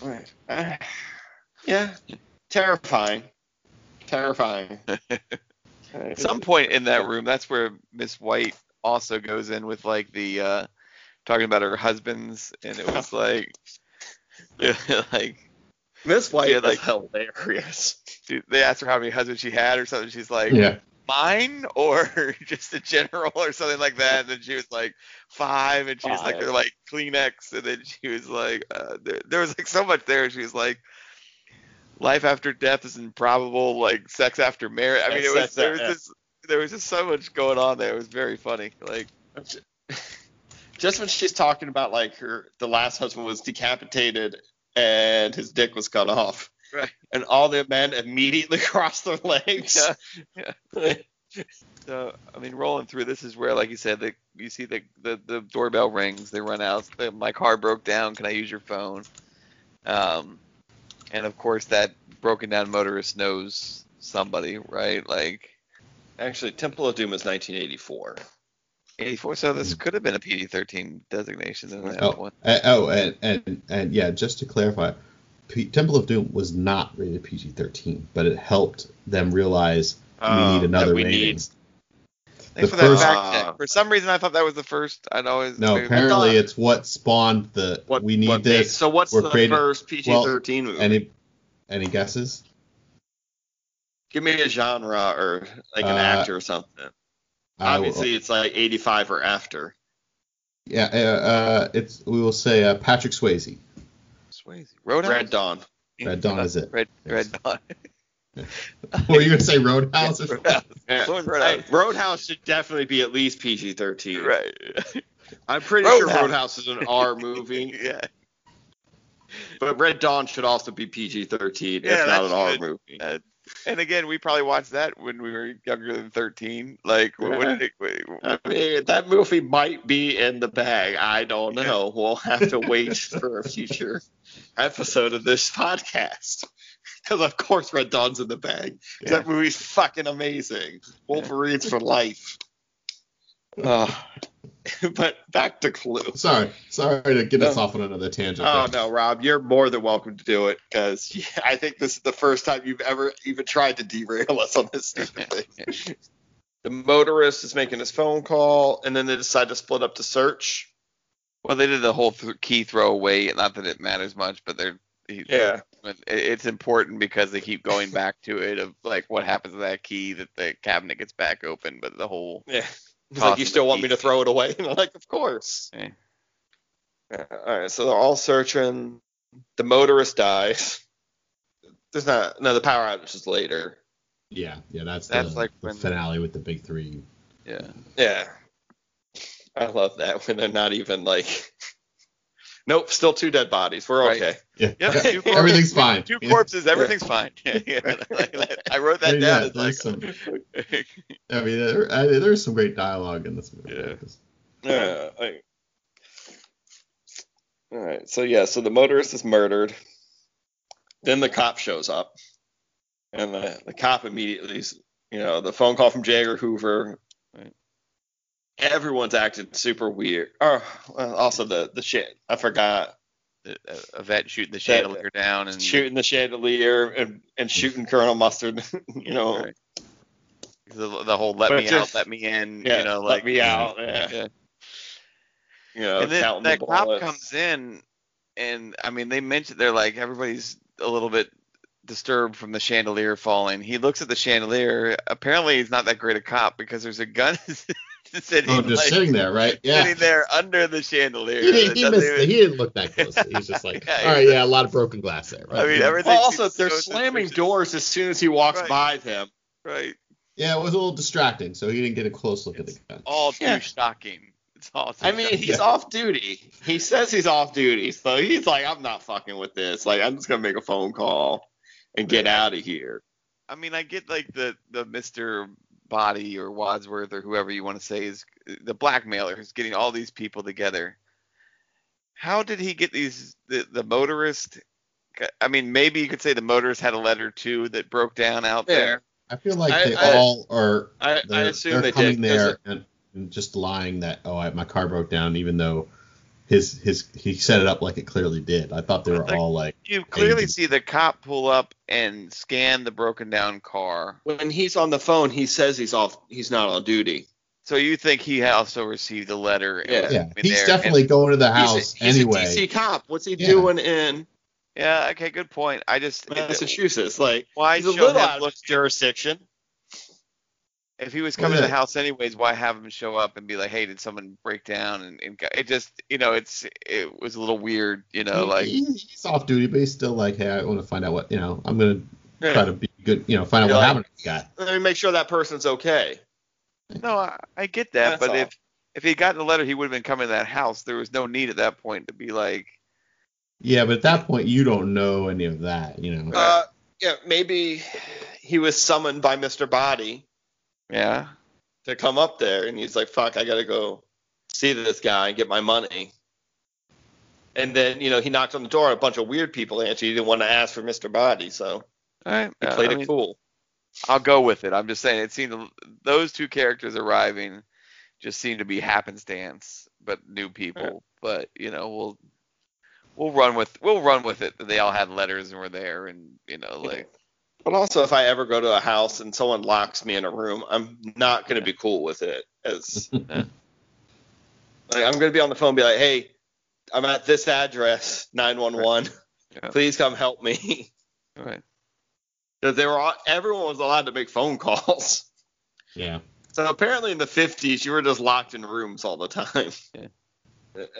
Right. Uh, (sighs) yeah. Terrifying. Terrifying. (laughs) At some point in that room, that's where Miss White also goes in with like the uh talking about her husbands, and it was (laughs) like, (laughs) like Miss White Yeah, is like- hilarious. she- they asked her how many husbands she had or something. She's like, Yeah. mine or (laughs) just a general or something like that. And then she was like five, and she was like, they're like Kleenex, and then she was like, uh, there, there was like so much there. She was like, life after death is improbable, like sex after marriage. I mean, it was there was yeah. just there was just so much going on there. It was very funny. Like, (laughs) Just when she's talking about like her, the last husband was decapitated and his dick was cut off, right. and all the men immediately (laughs) cross their legs. (laughs) Yeah, So I mean, rolling through this is where, like you said, the, you see the, the the doorbell rings. They run out. The, my car broke down. Can I use your phone? Um, and of course that broken down motorist knows somebody, right? Like Actually, Temple of Doom is 1984. 84. So this could have been a PG-13 designation in that Oh, one. uh, oh, and, and and yeah, just to clarify, P- Temple of Doom was not rated PG-13, but it helped them realize we Oh, need another we rating. need- Thanks the for that first- fact check. For some reason, I thought that was the first. I'd always No, maybe- apparently thought- it's what spawned the What we need what this. made- so what's we're the creating- first PG-13 movie? Any any guesses? Give me a genre or like an Uh, actor or something. I will- Obviously, it's like 85 or after. yeah, uh, uh, it's we will say uh, Patrick Swayze. Swayze. Roadhouse. Red Dawn. Red Dawn is it. Red Yes. Red Dawn. Were you gonna say Roadhouse? or something? Roadhouse. Yeah. Going Hey, Roadhouse. Roadhouse should definitely be at least PG-13. Right. I'm pretty sure Roadhouse. Roadhouse is an R movie, (laughs) yeah. but Red Dawn should also be PG-13, Yeah, if not that's an R good. movie. Uh, and again, we probably watched that when we were younger than 13. Like, what Yeah. did it, wait, I mean, that movie might be in the bag. I don't know. We'll have to wait (laughs) for a future episode of this podcast. Because of course Red Dawn's in the bag. 'Cause That movie's fucking amazing. Wolverines for life. Uh, (laughs) but back to Clue. Sorry, sorry to get us No. off on another tangent. Oh there. no, Rob, you're more than welcome to do it because (laughs) I think this is the first time you've ever even tried to derail us on this stupid (laughs) thing. the motorist is making his phone call, and then they decide to split up to search. Well, they did the whole th- key throwaway. Not that it matters much, but they're he- Yeah. But it's important because they keep going back to it of like what happens to that key that the cabinet gets back open, but the whole Yeah. He's like, you still want me to throw it away? And (laughs) I'm like, of course. eh, Yeah, all right, so they're all searching. The motorist dies. There's not no the power outage is later. Yeah, yeah, that's, That's the, like the when- finale with the big three. yeah. Yeah. I love that when they're not even like Nope, still two dead bodies. We're Right. okay. Yeah, Yep, two (laughs) corpses, everything's fine. Two Yeah. corpses, everything's fine. (laughs) (laughs) I wrote that Yeah, down. It's there's like, I mean, there, I, there's some great dialogue in this movie. Yeah. Yeah. I- all right. So yeah, so the motorist is murdered. Then the cop shows up, and the, the cop immediately, s- you know, the phone call from J. Edgar Hoover. Right. Everyone's acting super weird. Oh, well, also the the shit. I forgot a, Yvette shooting the uh, chandelier down and shooting the chandelier and, and shooting Colonel Mustard. (laughs) you know, Right. the, the whole let But me just- out, let me in, yeah, you know, let like me out. Yeah. Yeah. You know, and then that the cop bullets. comes in, and I mean, they mentioned they're like everybody's a little bit disturbed from the chandelier falling. He looks at the chandelier. Apparently, he's not that great a cop because there's a gun (laughs) (laughs) sitting, Oh, just like, sitting there, right? Yeah. sitting there under the chandelier. He, didn't, he, missed, even- he didn't look that close. He's just like, (laughs) Yeah, all right, yeah, a lot of broken glass there. Right? I mean, everything. Well, also they're so slamming suspicious. doors as soon as he walks Right. by them. Right. Yeah, it was a little distracting, so he didn't get a close look at the gun. All too Yeah. shocking. It's all too I mean, shocking. he's Yeah. off duty. He says he's off duty, so he's like, I'm not fucking with this. Like, I'm just gonna make a phone call and get out of here. I mean, I get like the the Mister Body or Wadsworth or whoever you want to say is the blackmailer who's getting all these people together. How did he get these the the motorist? I mean, maybe you could say the motorist had a letter too that broke down out there. I feel like I- they I- all are. I, I assume they're they coming did. 'cause there and, and just lying that oh, I, my car broke down, even though his his he set it up like it clearly did. I thought they were Like- all like, You clearly did- see the cop pull up and scan the broken down car. when he's on the phone, he says he's off. He's not on duty. So you think he also received a letter? Yeah. yeah, he's there definitely and- going to the He's a- he's, anyway. a DC cop. What's he Yeah. doing in yeah. Okay. Good point. I just Massachusetts? Like, why he's a show little out of jurisdiction. If he was Well, coming to the house anyways, why have him show up and be like, "Hey, did someone break down?" And, and it just, you know, it's it was a little weird, you know, He- like he- he's off duty, but he's still like, hey, I want to find out what you know. I'm gonna Yeah. try to be good, you know, find out You're what like- happened to the guy. Let me make sure that person's okay. no, I, I get that, That's but all. if if he got the letter, he would have been coming to that house. There was no need at that point to be like, Yeah, but at that point, you don't know any of that, you know. Uh, yeah, maybe he was summoned by Mr. Body yeah, to come up there, and he's like, "Fuck, I gotta go see this guy and get my money." And then, you know, he knocked on the door. A bunch of weird people answered. He didn't want to ask for Mr. Body, so all right, he played I it mean, cool. I'll go with it. I'm just saying, it seemed those two characters arriving just seemed to be happenstance, but new people. But you know, we'll we'll run with we'll run with it. that They all had letters and were there, and you know, like But also, if I ever go to a house and someone locks me in a room, I'm not gonna be cool with it. As (laughs) like, I'm gonna be on the phone, and be like, "Hey, I'm at this address, 911. Yeah. Please come help me." all right. (laughs) Because they were all, everyone was allowed to make phone calls. yeah. So apparently in the 50s, you were just locked in rooms all the time. Yeah. (laughs)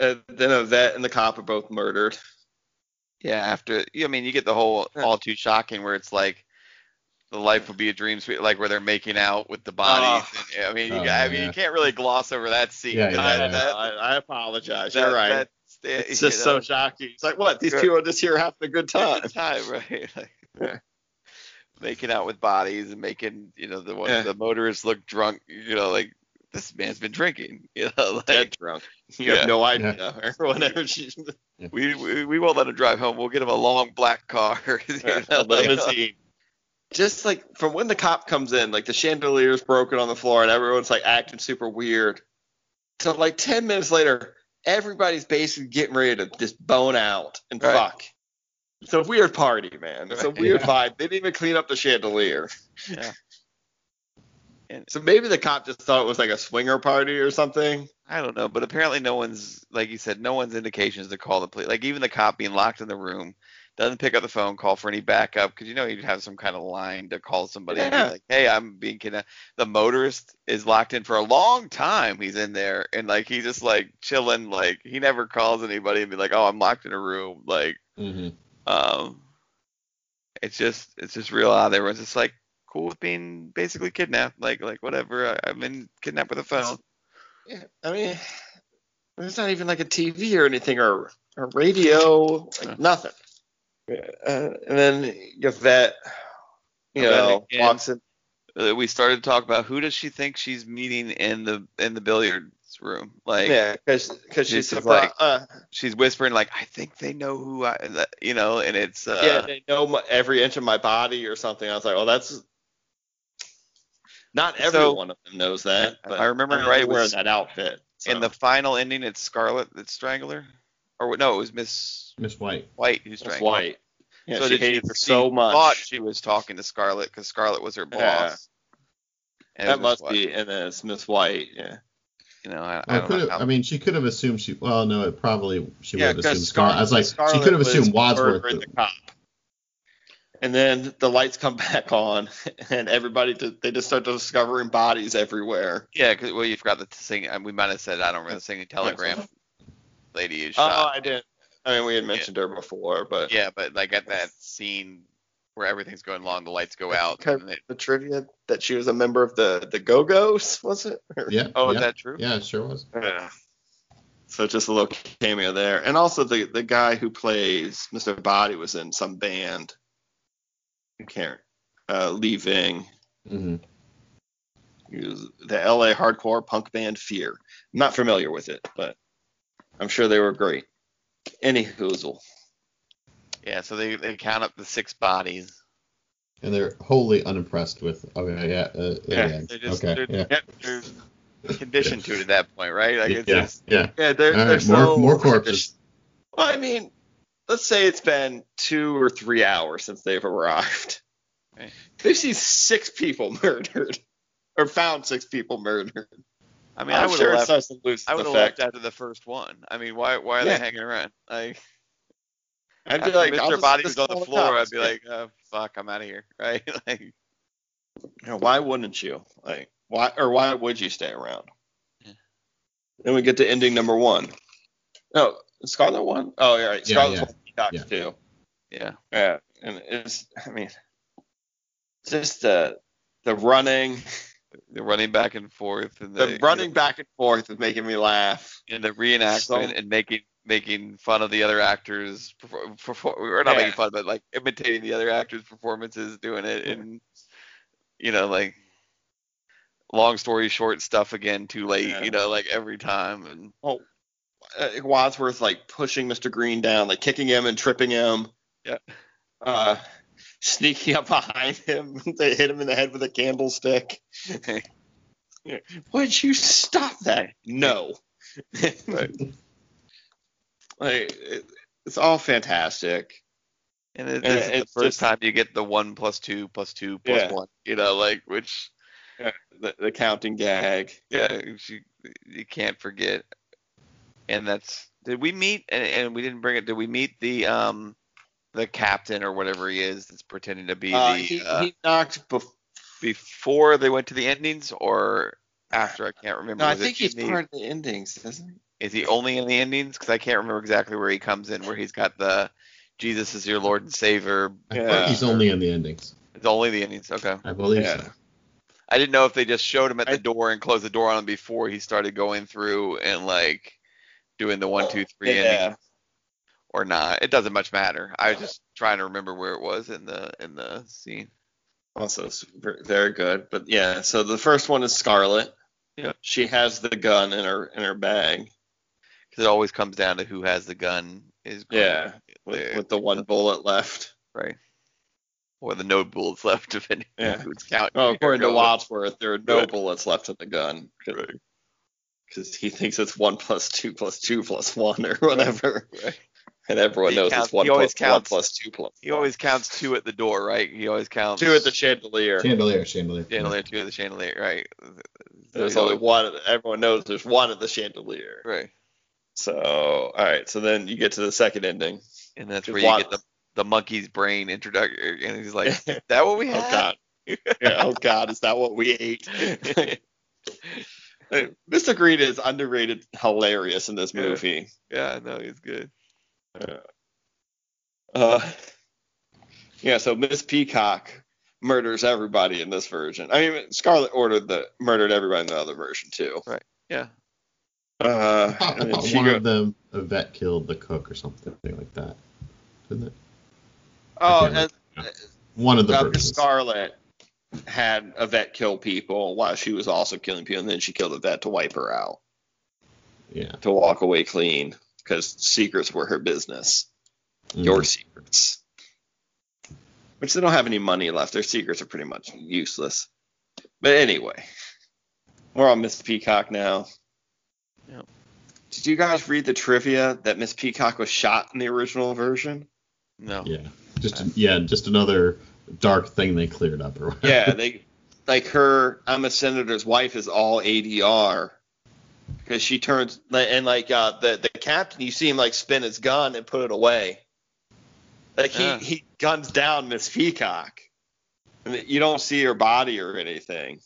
And then Yvette and the cop are both murdered. Yeah, after I mean, you get the whole all too shocking where it's like the life would be a dream, sweet, like where they're making out with the bodies. and, I mean, you, Oh, I mean, yeah. you can't really gloss over that scene. Yeah, 'cause yeah, I, yeah. that- I, I apologize. that- You're right. that- it's you just know, so shocking. It's like, what? These Yeah. people are just here having a good time. good time, right? (laughs) Like, Yeah. Making out with bodies and making, you know, the one Yeah. the motorists look drunk. You know, like this man's been drinking. (laughs) You know, like Dead drunk. You Yeah. have no idea. Or (laughs) whatever. She, We, we we won't let him drive home. We'll get him a long black car. You know, a like, limousine. Just like from when the cop comes in, like the chandelier's broken on the floor and everyone's like acting super weird. So like ten minutes later, everybody's basically getting ready to just bone out and Right. fuck. It's a weird party, man. It's a weird Yeah. vibe. They didn't even clean up the chandelier. Yeah. And- So maybe the cop just thought it was like a swinger party or something. I don't know, but apparently no one's like you said, no one's indications to call the police. Like even the cop being locked in the room doesn't pick up the phone, call for any backup because you know you'd have some kind of line to call somebody and be like, "Hey, I'm being kidnapped." The motorist is locked in for a long time. He's in there and like he's just like chilling. Like he never calls anybody and be like, "Oh, I'm locked in a room." Like hmm um, it's just it's just real odd. Everyone's just like cool with being basically kidnapped. Like like whatever. I, I've been kidnapped with a phone. Yeah, I mean, there's not even like a TV or anything or a radio, like nothing. Uh, and then Yvette, you Yvette know, again. walks in. uh, we started to talk about who does she think she's meeting in the in the billiards room like Yeah, because she's She's surprised. like- uh, she's whispering like i think they know who i you know and it's uh yeah, they know my, every inch of my body or something. I was like, oh, that's not every So- one of them knows that. I- But I remember mean, right, wearing was that outfit. in the final ending it's scarlet that strangled her or no it was miss Miss White. white who's It's strangled white. Yeah, so she did hated she, her so she much. thought she was talking to scarlet because scarlet was her boss Yeah. And that must White. be, and then it's Miss White. Yeah. you know i, I I, don't know how- I mean, she could have assumed she. Well, no, it probably she Yeah, would have assumed Scarlet. I was like, she Scarlet could have was assumed Wadsworth. the cop. And then the lights come (laughs) back on, and everybody they just start discovering bodies everywhere. Yeah, cause, well you forgot the sing uh, we might have said i don't remember the singing telegram lady is shot. Oh, I didn't. I mean, we had mentioned her before, but Yeah, but like at that scene where everything's going along, the lights go out. Okay. And it, the trivia that she was a member of the the Go Go's was it? Or- Yeah. oh, yeah, is that true? Yeah, it sure was. Yeah. So just a little cameo there, and also the the guy who plays Mr. Body was in some band. I can't. Uh, leaving. hmm He was the LA hardcore punk band Fear. I'm not familiar with it, but I'm sure they were great. Any hoozle. Yeah, so they, they count up the six bodies. And they're wholly unimpressed with. Okay, yeah. Uh, Yeah, again. They're just okay, they're, yeah. they're conditioned to it at that point, right? Like it's yeah, just yeah. Yeah, they're, All they're right, more so more corpses. Well, I mean, let's say it's been two or three hours since they've arrived. Right. They've seen six people (laughs) murdered, or found six people murdered. I mean, I'm I would sure have left. starts lose I would have left after the first one. I mean, why why are Yeah. they hanging around? Like, I'd be after like, Mr. just- Body was on the floor, cops. I'd be (laughs) like, oh, fuck, I'm out of here, (laughs) right? like, You know, why wouldn't you? Like, why or why would you stay around? Yeah. Then we get to ending number one. Oh, Scarlet one? Oh, yeah, right. Yeah, yeah. one, Peacock Yeah. two. yeah, Yeah, and it's, I mean, just the the running, the running back and forth and the the, running back and forth is making me laugh. and the reenactment So- and making making fun of the other actors perfor- perfor- or not Yeah. making fun but like imitating the other actors performances doing it and you know like long story short stuff again too late Yeah. you know like every time and uh, Wadsworth like pushing Mr. Green down, like kicking him and tripping him. Yeah. Uh, sneaking up behind him, (laughs) they hit him in the head with a candlestick. (laughs) Would you stop that? No. (laughs) Like it, it's all fantastic. and it, And this is the it's first just- time you get the one plus two plus two plus Yeah. one you know like which The, the counting gag. yeah you, you can't forget and that's did we meet and, and we didn't bring it did we meet the um the captain or whatever he is that's pretending to be Uh, the he, uh, he knocked bef- before they went to the endings or after i can't remember No, I Was it think he's Jimmy- part of the endings, isn't he? is he only in the endings because i can't remember exactly where he comes in where he's got the jesus is your lord and savior I Yeah. he's only in the endings. it's only the endings okay I believe Yeah. so. I didn't know if they just showed him at the I- door and closed the door on him before he started going through and like doing the one, two, three Yeah. endings or not. It doesn't much matter. I was just trying to remember where it was in the in the scene. Oh, also, very good. But yeah, so the first one is Scarlet. Yeah. She has the gun in her in her bag. Because it always comes down to who has the gun. Is Yeah, with, with the one bullet left. right. Or the no bullets left, (laughs) depending Yeah. on who's counting. Oh, according to Wadsworth, there are no Right. bullets left in the gun Right. because he thinks it's one plus two plus two plus one or whatever, Right. And everyone He knows counts- it's one he always plus one counts- plus two plus. He always counts two at the door, right? He always counts two at the chandelier. Chandelier, chandelier. chandelier, two at the chandelier, right? There's only one. Everyone knows there's one at the chandelier. Right. So, all right. So then you get to the second ending. And that's where you watch- get the the monkey's brain introductory, and he's like, (laughs) "Is that what we oh had?" God. (laughs) Yeah, oh God, is that what we ate? (laughs) Mr. Green is underrated, hilarious in this Yeah. movie. yeah, no, he's good. Uh, yeah, so Miss Peacock murders everybody in this version. I mean, Scarlet ordered the murdered everybody in the other version too. Right. Yeah. Uh, I and thought she one go- of them, Yvette killed the cook or something like that. Didn't it? oh, I can't and, One of the Dr. versions. Scarlet had Yvette kill people while she was also killing people, and then she killed Yvette to wipe her out, Yeah. to walk away clean, because secrets were her business. Mhm. Your secrets. Which they don't have any money left. Their secrets are pretty much useless. But anyway, we're on Miss Peacock now. Yep. Did you guys read the trivia that Miss Peacock was shot in the original version? No. Yeah. Just yeah, just another dark thing they cleared up or whatever. Yeah, they like her. I'm a senator's wife is all ADR because she turns and like uh, the the captain. You see him like spin his gun and put it away. Like he Yeah. he guns down Miss Peacock. And you don't see her body or anything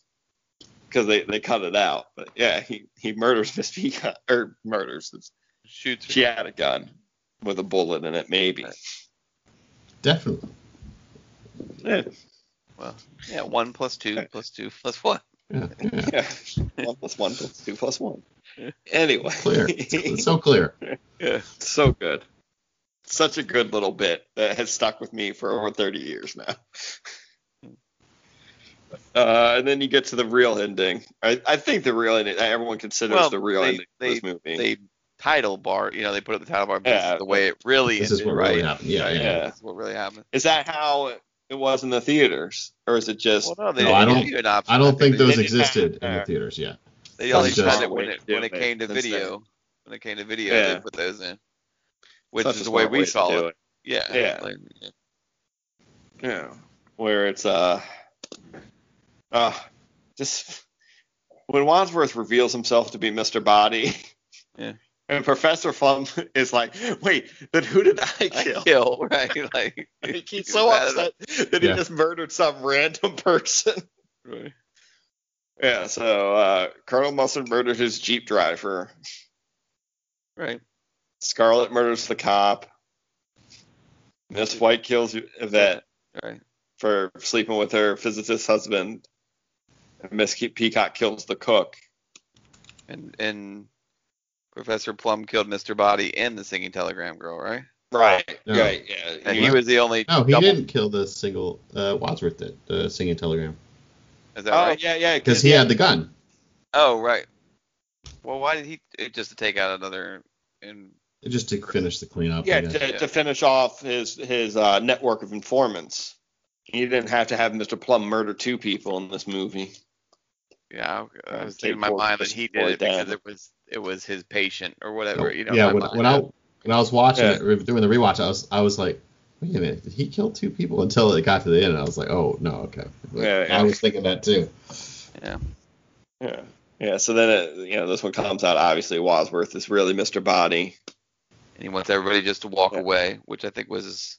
because they they cut it out. But yeah, he he murders Miss Peacock or murders. Shoots. her. She had a gun with a bullet in it, maybe. Definitely. Yeah, Well, yeah, one plus two plus two plus one. Yeah. yeah. (laughs) yeah. one plus one plus two plus one. Anyway, Clear. It's, it's so clear. (laughs) Yeah. So good. Such a good little bit that has stuck with me for over 30 years now. (laughs) Uh, and then you get to the real ending. I, I think the real ending, everyone considers Well, the real they- ending they- of this movie. They title bar, you know, they put up the title bar. Yeah, the way it really This ended, is what right? really happened. Yeah, yeah. yeah. This is what really happened. is that how it, it was in the theaters? Or is it just. Well, no, they No, didn't I don't- give you an option. I don't think they, those existed in the theaters yet. they only That's just- said it when it when it came to that's video. When it came to video, Yeah. they put those in, which such is the way we to saw do it. Yeah. Yeah. like, Yeah. Where it's uh uh just when Wadsworth reveals himself to be Mr. Body. Yeah. And Professor Plum (laughs) is like, wait, then who did I I kill? kill, right? (laughs) Like (laughs) Like, he's so mad at upset that he Yeah. just murdered some random person. Right. Yeah, so uh, Colonel Mustard murdered his Jeep driver. Right. Scarlet murders the cop. Miss White kills Yvette Right. for sleeping with her physicist husband. And Miss Peacock kills the cook. And and Professor Plum killed Mr. Body and the singing telegram girl, right? Right. No. Right. Yeah. And He- he was the only No, he double- didn't kill the single. Uh, Wadsworth did the singing telegram Is that oh right? yeah, yeah. because he had the gun. Oh, right. Well, why did he it, just to take out another and Just to finish the cleanup. Yeah, I guess. to, to finish off his his uh, network of informants. He didn't have to have Mr. Plum murder two people in this movie. yeah, I, I was thinking in my mind that he did it because died. it was it was his patient or whatever. Oh, you know, yeah, when, when. I when I was watching Yeah. it, re- doing the rewatch, I was I was like, wait a minute, did he kill two people? Until it got to the end, and I was like, oh no, okay. Like, Yeah, yeah. I was thinking that too. yeah, Yeah. Yeah. So then, it, you know, this one comes out. Obviously, Wadsworth is really Mr. Body. and he wants everybody just to walk Yeah. away, which I think was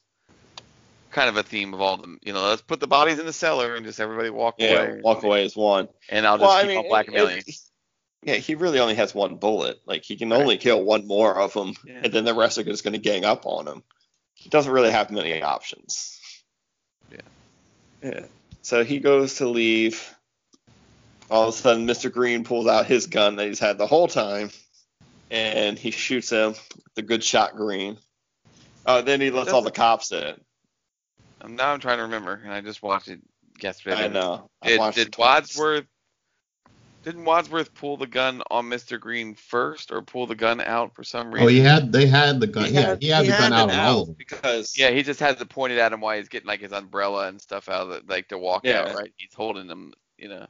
kind of a theme of all them. You know, let's put the bodies in the cellar and just everybody walk Yeah. away. Walk away is one. And I'll just well, I keep mean, on blackmailing. it- yeah, he really only has one bullet. Like he can only kill one more of them, Yeah. and then the rest are just going to gang up on him. He doesn't really have many options. Yeah. Yeah. So he goes to leave. All of a sudden, Mr. Green pulls out his gun that he's had the whole time, and he shoots him. The good shot, Green. Uh, then he lets all the cops in. Now I'm trying to remember, and I just watched it yesterday. I know. I did. Wadsworth Didn't Wadsworth pull the gun on Mr. Green first, or pull the gun out for some reason? Oh, he had they had the gun. He yeah, had- he had he the gun had out it on all of them. because Yeah, he just has it pointed at him while he's getting like his umbrella and stuff out, of it, like to walk Yeah. out. Right? He's holding them, you know.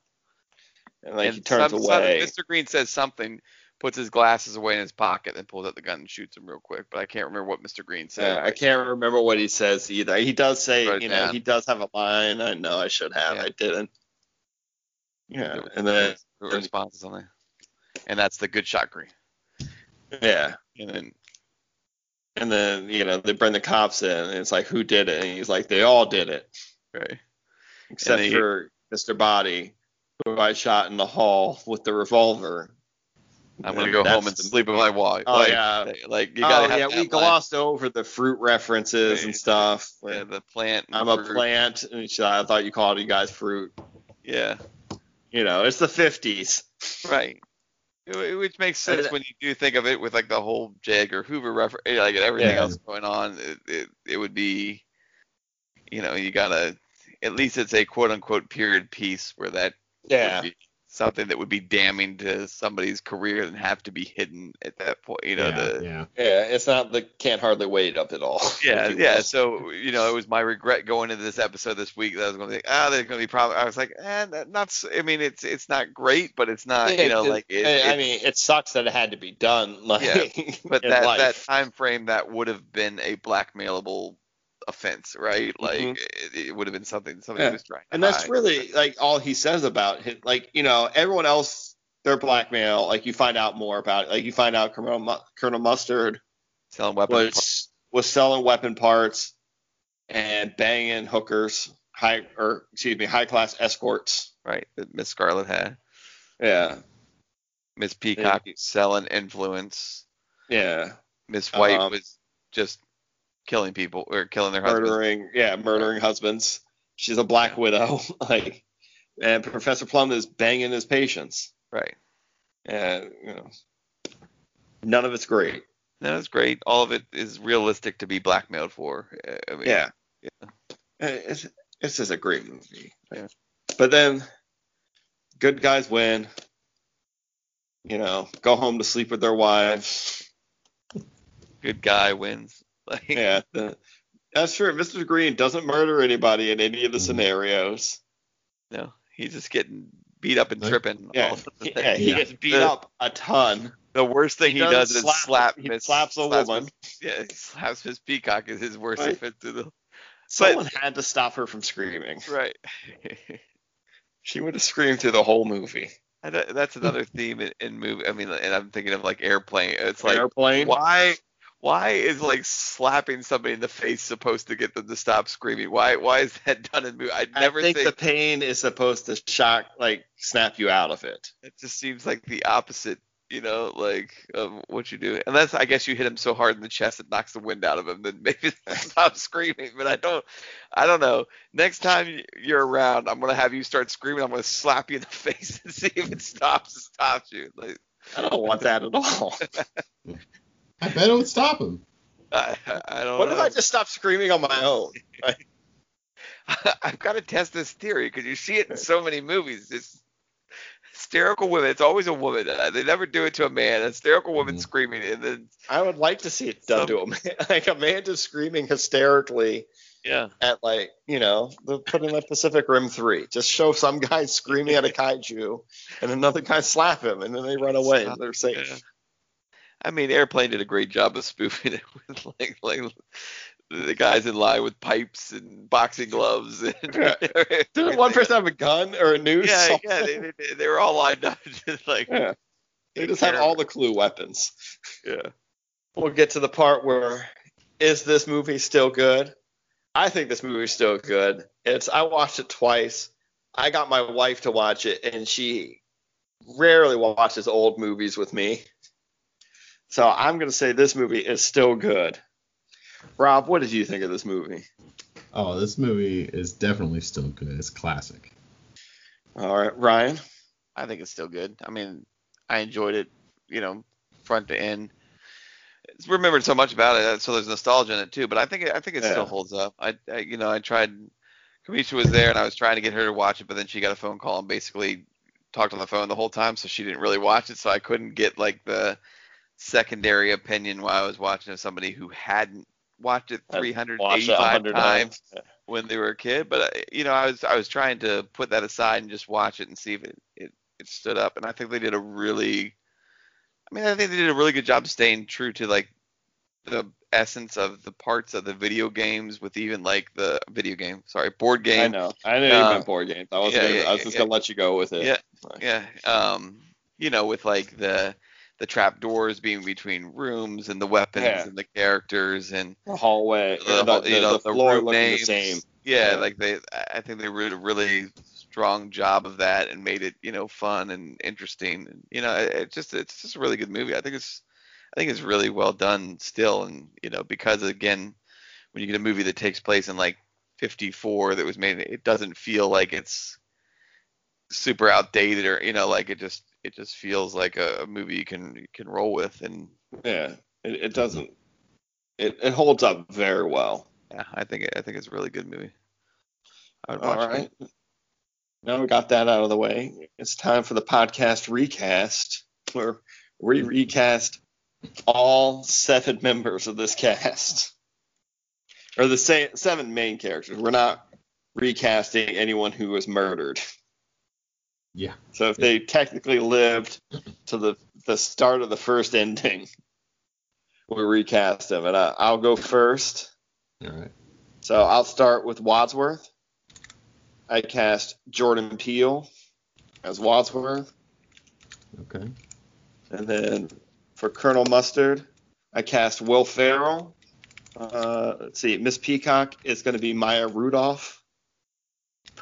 and like and he turns some- some- away. Mr. Green says something, puts his glasses away in his pocket, then pulls out the gun and shoots him real quick. But I can't remember what Mr. Green said. Yeah, I can't remember what he says either. He does say, Wrote it you know, down. he does have a line. I know I should have. Yeah. I didn't. Yeah, and then was a response on there. And that's the good shot Green. yeah, And then and then you know they bring the cops in, and it's like who did it? And he's like, they all did it right. except they- for Mr. Body, who I shot in the hall with the revolver. I'm gonna go home and sleep in my wife. Oh, like, yeah. Like you gotta oh have yeah, we glossed over the fruit references and stuff. Yeah, the plant. I'm a plant, and I thought you called you guys fruit. Yeah. You know, it's the 50s. Right. Which makes sense when you do think of it with like the whole J. Edgar Hoover reference, eh, like everything Yeah. else going on. It, it it would be, you know, you gotta at least it's a quote unquote period piece where that Yeah. would be something that would be damning to somebody's career and have to be hidden at that point. You know, yeah, the yeah. Yeah, it's not the can't hardly wait up at all. (laughs) Yeah, yeah. will. So you know, it was my regret going into this episode this week that I was going to think, ah, there's going to be problems. I was like, eh, not. s- I mean, it's it's not great, but it's not. you know, it- like it, I- I mean, it sucks that it had to be done. (laughs) Like, Yeah, but that life. that time frame that would have been a blackmailable offense, right? Like Mhm. it, it would have been something something Yeah. he was trying. To and that's hide. really like all he says about it. Like, you know, everyone else, their blackmail. Like, you find out more about it. Like, you find out Colonel, Mu- Colonel Mustard selling weapons. was was selling weapon parts and banging hookers, high or excuse me, high class escorts. right? That Miss Scarlet had. Yeah, Miss Peacock you- selling influence. yeah, Miss White Um, was just killing people or killing their husbands. murdering, yeah, murdering husbands. She's a black widow. (laughs) Like, and Professor Plum is banging his patients. Right. And you know, none of it's great. No, that's great. All of it is realistic to be blackmailed for. I mean, Yeah. yeah. It's it's just a great movie. Yeah. But then good guys win. You know, go home to sleep with their wives. Good guy wins. (laughs) Like, Yeah. the- that's true. Mr. Green doesn't murder anybody in any of the Mhm. scenarios. No, he's just getting beat up and Right. tripping. Yeah. all the He, yeah, he Yeah. gets beat The- up a ton. The worst thing he, He does, does is slap- slap. he Miss- slaps a woman. Miss- yeah, he slaps Miss Peacock is his worst Right. offense to the. Someone had to stop her from screaming. Right. (laughs) She would have screamed through the whole movie. And that's another theme in, in movie. I mean, and I'm thinking of like airplane. It's like Airplane. why why is like slapping somebody in the face supposed to get them to stop screaming? Why why is that done in movie? I never I think think the pain is supposed to shock, like snap you out of it. it just seems like the opposite, you know, like of what you do. Unless I guess you hit him so hard in the chest it knocks the wind out of him, then (laughs) maybe (laughs) stop screaming. But I don't, I don't know. Next time you're around, I'm gonna have you start screaming. I'm gonna slap you in the (laughs) face and see if it stops. Stops you. Like I don't want that at all. I bet it would stop him. I, I don't know. What know. if I just stop screaming on my own? (laughs) I've got to test this theory because you see it in so many movies. It's hysterical women. It's always a woman. Uh, They never do it to a man. A hysterical woman Mhm. screaming, and then I would like to see it done to a man. (laughs) Like a man just screaming hysterically yeah, at like, you know, the put in like Pacific Rim three. Just show some guy screaming at a (laughs) kaiju and another guy slap him and then they run away and they're safe. Yeah. I mean, Airplane did a great job of (laughs) spoofing it with like like the guys in line with pipes and boxing gloves. And (laughs) Yeah. (laughs) Didn't one person have a gun or a noose? Yeah, yeah, they, they, they were all lined up, just like Yeah. They just had all the clue weapons. yeah. We'll get to the part where is this movie still good? I think this movie is still good. It's I watched it twice. I got my wife to watch it and she rarely watches old movies with me. So I'm going to say this movie is still good. Rob, what did you think of this movie? Oh, this movie is definitely still good. It's classic. All right, Ryan. I think it's still good. I mean, I enjoyed it, you know, front to end. It's remembered so much about it, uh, so there's nostalgia in it too. But I think I think it Yeah. still holds up. I, I you know I tried. Kamisha was there, and I was trying to get her to watch it, but then she got a phone call and basically talked on the phone the whole time, so she didn't really watch it, so I couldn't get like the secondary opinion while I was watching of somebody who hadn't watched it I'd 385 100 times when they were a kid. But uh, you know, I was I was trying to put that aside and just watch it and see if it it, it stood up, and I think they did a really, I mean, I think they did a really good job staying true to like the essence of the parts of the video games with even like the video game, sorry, board game. I know. I know Uh, you meant board games. I was yeah, gonna, yeah, I was just yeah. gonna let you go with it. Yeah. Yeah. Um, you know, with like the the trap doors being between rooms and the weapons Yeah. and the characters and The hallway, the, the, the, you know the the floor looking names. the same. Yeah, Yeah. like they, I I think they did a really strong job of that and made it, you know, fun and interesting. And you know, it, it just it's just a really good movie. I think it's I think it's really well done still, and you know, because again, when you get a movie that takes place in like 54 that was made, it doesn't feel like it's super outdated or you know, like it just it just feels like a, a movie you can you can roll with, and Yeah, it, it doesn't. It, it holds up very well. yeah, I think it, I think it's a really good movie. I would All watch right. it. Now we got that out of the way. It's time for the podcast recast, where we recast all seven members of this cast, or the seven main characters. We're not recasting anyone who was murdered. Yeah. So if they technically lived to the the start of the first ending, (laughs) we recast them. And I, I'll go first. All right. So I'll start with Wadsworth. I cast Jordan Peele as Wadsworth. Okay. And then for Colonel Mustard, I cast Will Ferrell. Uh, let's see, Miss Peacock is going to be Maya Rudolph.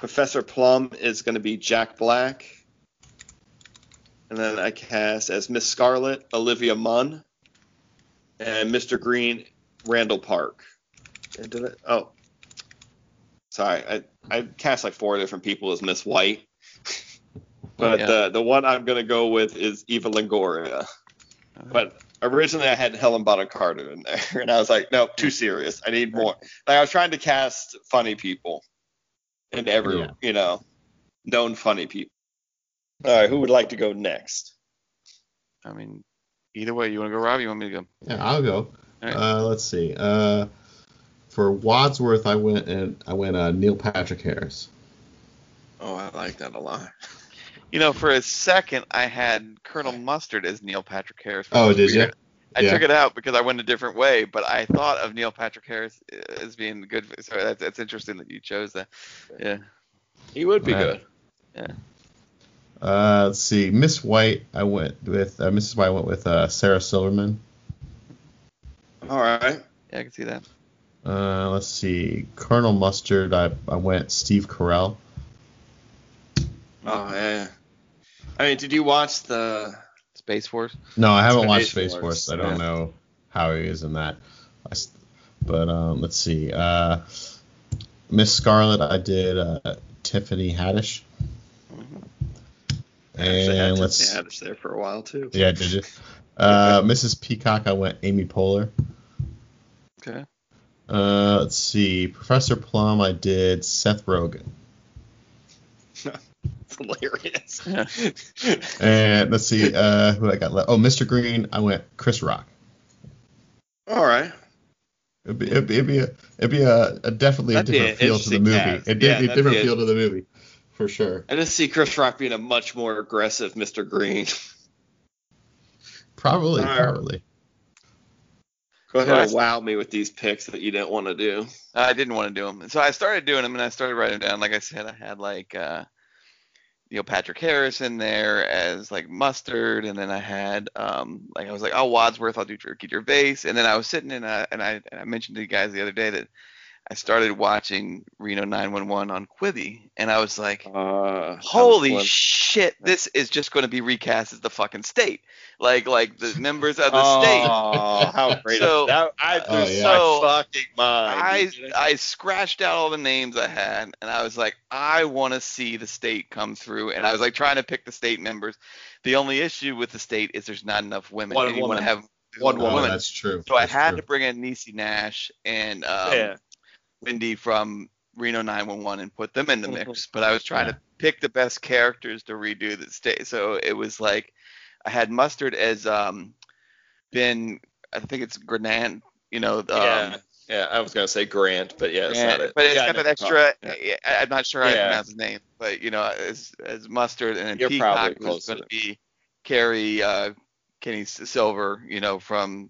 Professor Plum is going to be Jack Black. And then I cast as Miss Scarlet, Olivia Munn. And Mr. Green, Randall Park. And did it? Oh, sorry. I, I cast like four different people as Miss White. (laughs) But Yeah. the the one I'm gonna go with is Eva Longoria. But originally I had Helen Bonham Carter in there, (laughs) and I was like, no, too serious. I need more. Like I was trying to cast funny people, and every Yeah. you know, known funny people. All right, who would like to go next? I mean, either way, you want to go, Rob? You want me to go? Yeah, I'll go. All right. Uh, let's see. Uh, for Wadsworth, I went and I went uh, Neil Patrick Harris. Oh, I like that a lot. You know, for a second, I had Colonel Mustard as Neil Patrick Harris. Oh, was did you? Weird. I Yeah. took it out because I went a different way, but I thought of Neil Patrick Harris as being good. So that's, that's interesting that you chose that. Yeah. He would be Right. good. Uh, let's see. Miss White, I went with uh, Mrs. White. I went with uh, Sarah Silverman. All right. Yeah, I can see that. Uh, let's see. Colonel Mustard, I, I went Steve Carell. Oh yeah. I mean, did you watch the? Space Force. No, I haven't Space watched Space Force, Force. I don't yeah. know how he is in that. But um, let's see. Uh, Miss Scarlet, I did uh, Tiffany Haddish. Had And Tiffany let's Haddish there for a while too. yeah, did you? Uh, (laughs) Mrs. Peacock, I went Amy Poehler. Okay. Uh, let's see. Professor Plum, I did Seth Rogen. It's (laughs) hilarious. Yeah. (laughs) And let's see. Uh, who I got left? Oh, Mr. Green, I went Chris Rock. All right. It'd be, it'd be, it'd be a, it'd be a, a definitely a That'd be different an feel to the movie. cast. It'd Yeah, be a different be a- feel to the movie, for sure. I just see Chris Rock being a much more aggressive Mr. Green. (laughs) Probably, All right. probably. Go ahead and Right. wow me with these picks that you didn't want to do. I didn't want to do them, so I started doing them, and I started writing them down. Like I said, I had like uh, Neil Patrick Harris in there as like mustard, and then I had um, like I was like, oh Wadsworth, I'll do Ricky Gervais, and then I was sitting in a, and I and I mentioned to you guys the other day that I started watching Reno 911 on Quibi, and I was like, Uh, holy was shit, this is just going to be recast as the fucking state, like like the members of the oh, state. how great! So- that, I Oh, yeah. So, my fucking mind. I I scratched out all the names I had, and I was like, I want to see the state come through, and I was like trying to pick the state members. The only issue with the state is there's not enough women. One and you woman. have One Oh, woman. that's true. So I had true. to bring in Niecy Nash and um, yeah. Wendy from Reno 911 and put them in the mix. But I was trying to pick the best characters to redo the state. So it was like I had Mustard as um Ben. I think it's Grenant. You know. Um, yeah. Yeah, I was gonna say Grant, but yeah, it's Grant, not it. but it's yeah, got no, that extra. oh, yeah. I- I'm not sure how to pronounce his name, but you know, as as Mustard and then You're Peacock was going to to be Kerri uh, Kenney-Silver. You know, from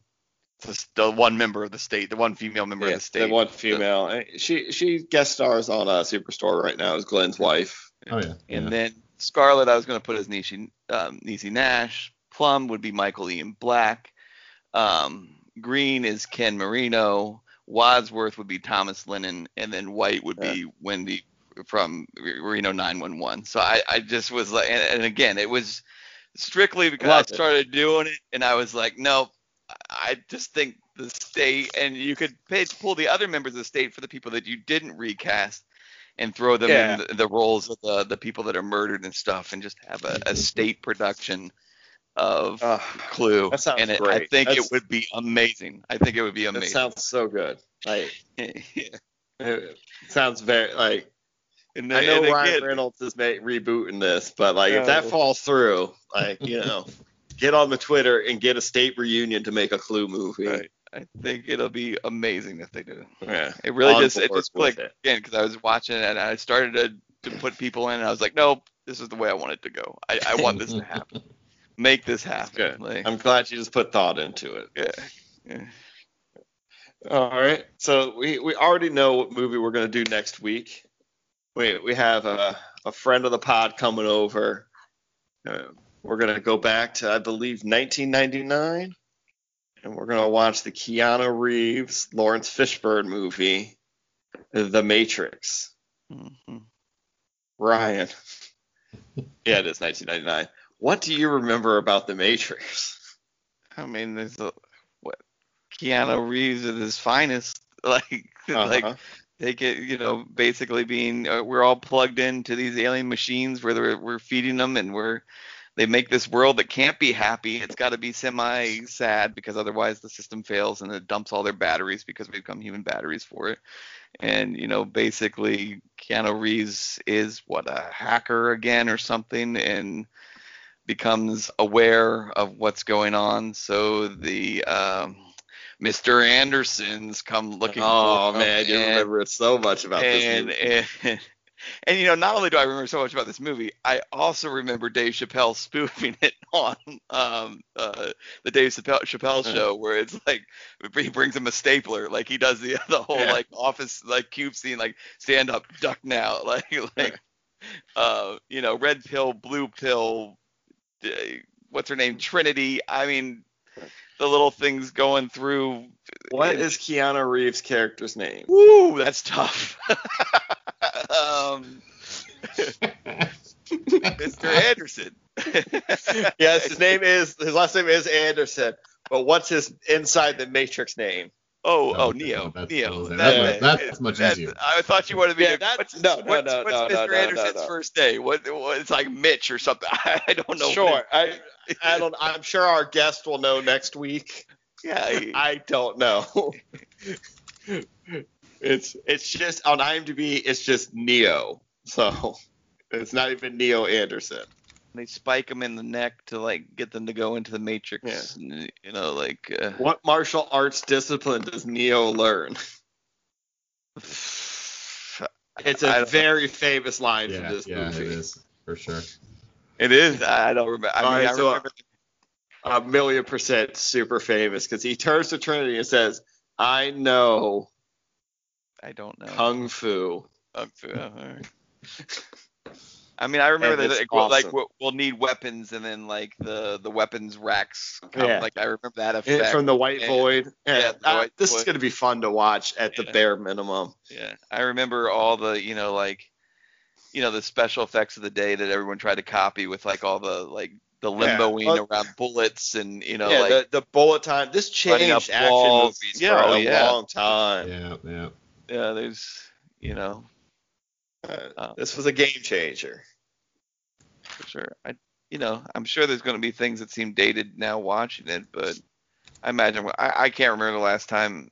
the, the one member of the state, the one female member Yeah, of the state. the one female. eh, She she guest stars on uh, Superstore right now as Glenn's wife. Oh yeah. And yeah. then Scarlet, I was going to put as Niecy, um, Niecy Nash. Plum would be Michael Ian Black. Um, Green is Ken Marino. Wadsworth would be Thomas Lennon, and then White would be Wendy from Reno 911. So I, I just was like, and, and again, it was strictly because Loved I it. started doing it, and I was like, no, I just think the state, and you could pay, pull the other members of the state for the people that you didn't recast, and throw them Yeah. in the, the roles of the the people that are murdered and stuff, and just have a, a state production of Uh, Clue. that sounds and it, I think That's- it would be amazing. I think it would be that amazing. sounds so good. Like (laughs) and it sounds very like then, I know and Ryan again, Reynolds is rebooting this, but like if that falls through, like you know, (laughs) get on the Twitter and get a state reunion to make a Clue movie. Right. I think it'll be amazing if they do. Yeah. It really On just it just clicked it. again because I was watching it and I started to, to put people in and I was like, nope, this is the way I want it to go. I, I want this to happen. (laughs) Make this happen. Good. Like, I'm glad you just put thought into it. yeah. yeah. All right. So we, we already know what movie we're gonna do next week. We we have a, a friend of the pod coming over. Uh, we're gonna go back to I believe 1999, and we're gonna watch the Keanu Reeves Laurence Fishburne movie, The Matrix. Mhm. Ryan. yeah, it is 1999. What do you remember about The Matrix? I mean, there's a what Keanu Reeves at his finest. Like, (laughs) like Uh-huh. take it, you know, basically being uh, we're all plugged into these alien machines where we're feeding them and we're they make this world that can't be happy. It's got to be semi sad because otherwise the system fails and it dumps all their batteries because we become human batteries for it. And you know, basically Keanu Reeves is what a hacker again or something and becomes aware of what's going on. So the um, Mr. Andersons come looking. Oh man, you and- remember so much about this movie. (laughs) and (laughs) and you know, not only do I remember so much about this movie, I also remember Dave Chappelle (laughs) spoofing it on um, uh, the Dave Chappelle, Chappelle Uh. show, where it's like he brings him a stapler, like he does the (laughs) the whole Yeah. like office like cube scene, like stand up, duck now, like like uh, you know, red pill, blue pill, uh, what's her name, Trinity. I mean, the little things going through. What is Keanu Reeves' character's name? Woo, that's tough. Um, Mr. Anderson. (laughs) yes, his name is his last name is Anderson. But what's his inside the Matrix name? Oh, oh, Oh, Neo, that's- Neo. that- that- that's much easier. I thought you wanted me Yeah, to. that- what's, no, no, what's, no, what's no, Mr. no, no, Anderson's no. first day? What, what? It's like Mitch or something. (laughs) I don't know. Sure, I I (laughs) don't. I'm sure our guest will know next week. Yeah. he- I don't know. It's it's just on IMDb. It's just Neo. So it's not even Neo Anderson. they spike him in the neck to like get them to go into the Matrix. and, You know, like. Uh, What martial arts discipline does Neo learn? It's a don't- very famous line yeah, from this yeah, movie. it is for sure. It is. I don't remember. I mean, right, I so, remember. a million percent super famous because he turns to Trinity and says, "I know I don't know. kung fu." Kung Fu, oh, all right. (laughs) I mean, I remember And that like, we'll- like we'll, we'll need weapons, and then like the the weapons racks. Come. Yeah. Like I remember that And effect. from the White Yeah. Void. Yeah, Yeah, the uh, White this is going to be fun to watch at the bare minimum. yeah, I remember all the you know like you know the special effects of the day that everyone tried to copy with like all the like the limboing Well- around bullets and you know yeah, like the, the bullet time. This changed action movies Yeah, for oh, a yeah. long time. Yeah, yeah. Yeah, there's you know Uh, Oh. this was a game changer. for sure. I, you know, I'm sure there's going to be things that seem dated now watching it, but I imagine I, I can't remember the last time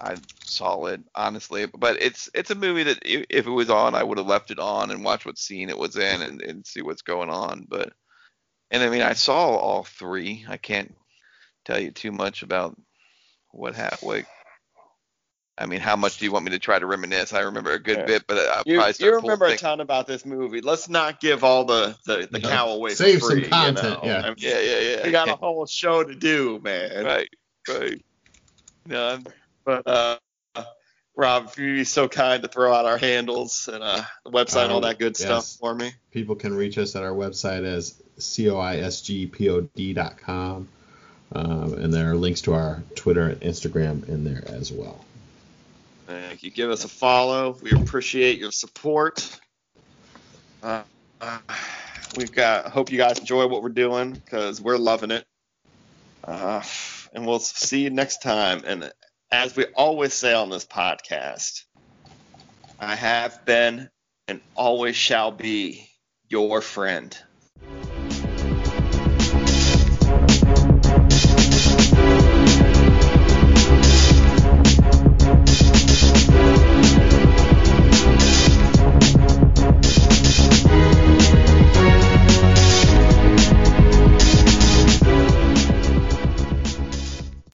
I saw it honestly, but it's it's a movie that if it was on, I would have left it on and watched what scene it was in and, and see what's going on. But and I mean, I saw all three. I can't tell you too much about what happened. I mean, how much do you want me to try to reminisce? I remember a good Yeah. bit, but I'll You, probably you remember a ton about this movie. Let's not give all the, the, the Yeah. cow away Save for some content, you know? yeah. I mean, Yeah, yeah, yeah. We got a whole show to do, man. right, right. No, But uh, Rob, if you'd be so kind to throw out our handles and uh, the website and all Um, that good yes. stuff for me. People can reach us at our website as coisgpod.com. Um, and there are links to our Twitter and Instagram in there as well. Thank you. Give us a follow. We appreciate your support. Uh, uh, we've got. Hope you guys enjoy what we're doing because we're loving it. Uh, and we'll see you next time. And as we always say on this podcast, I have been and always shall be your friend.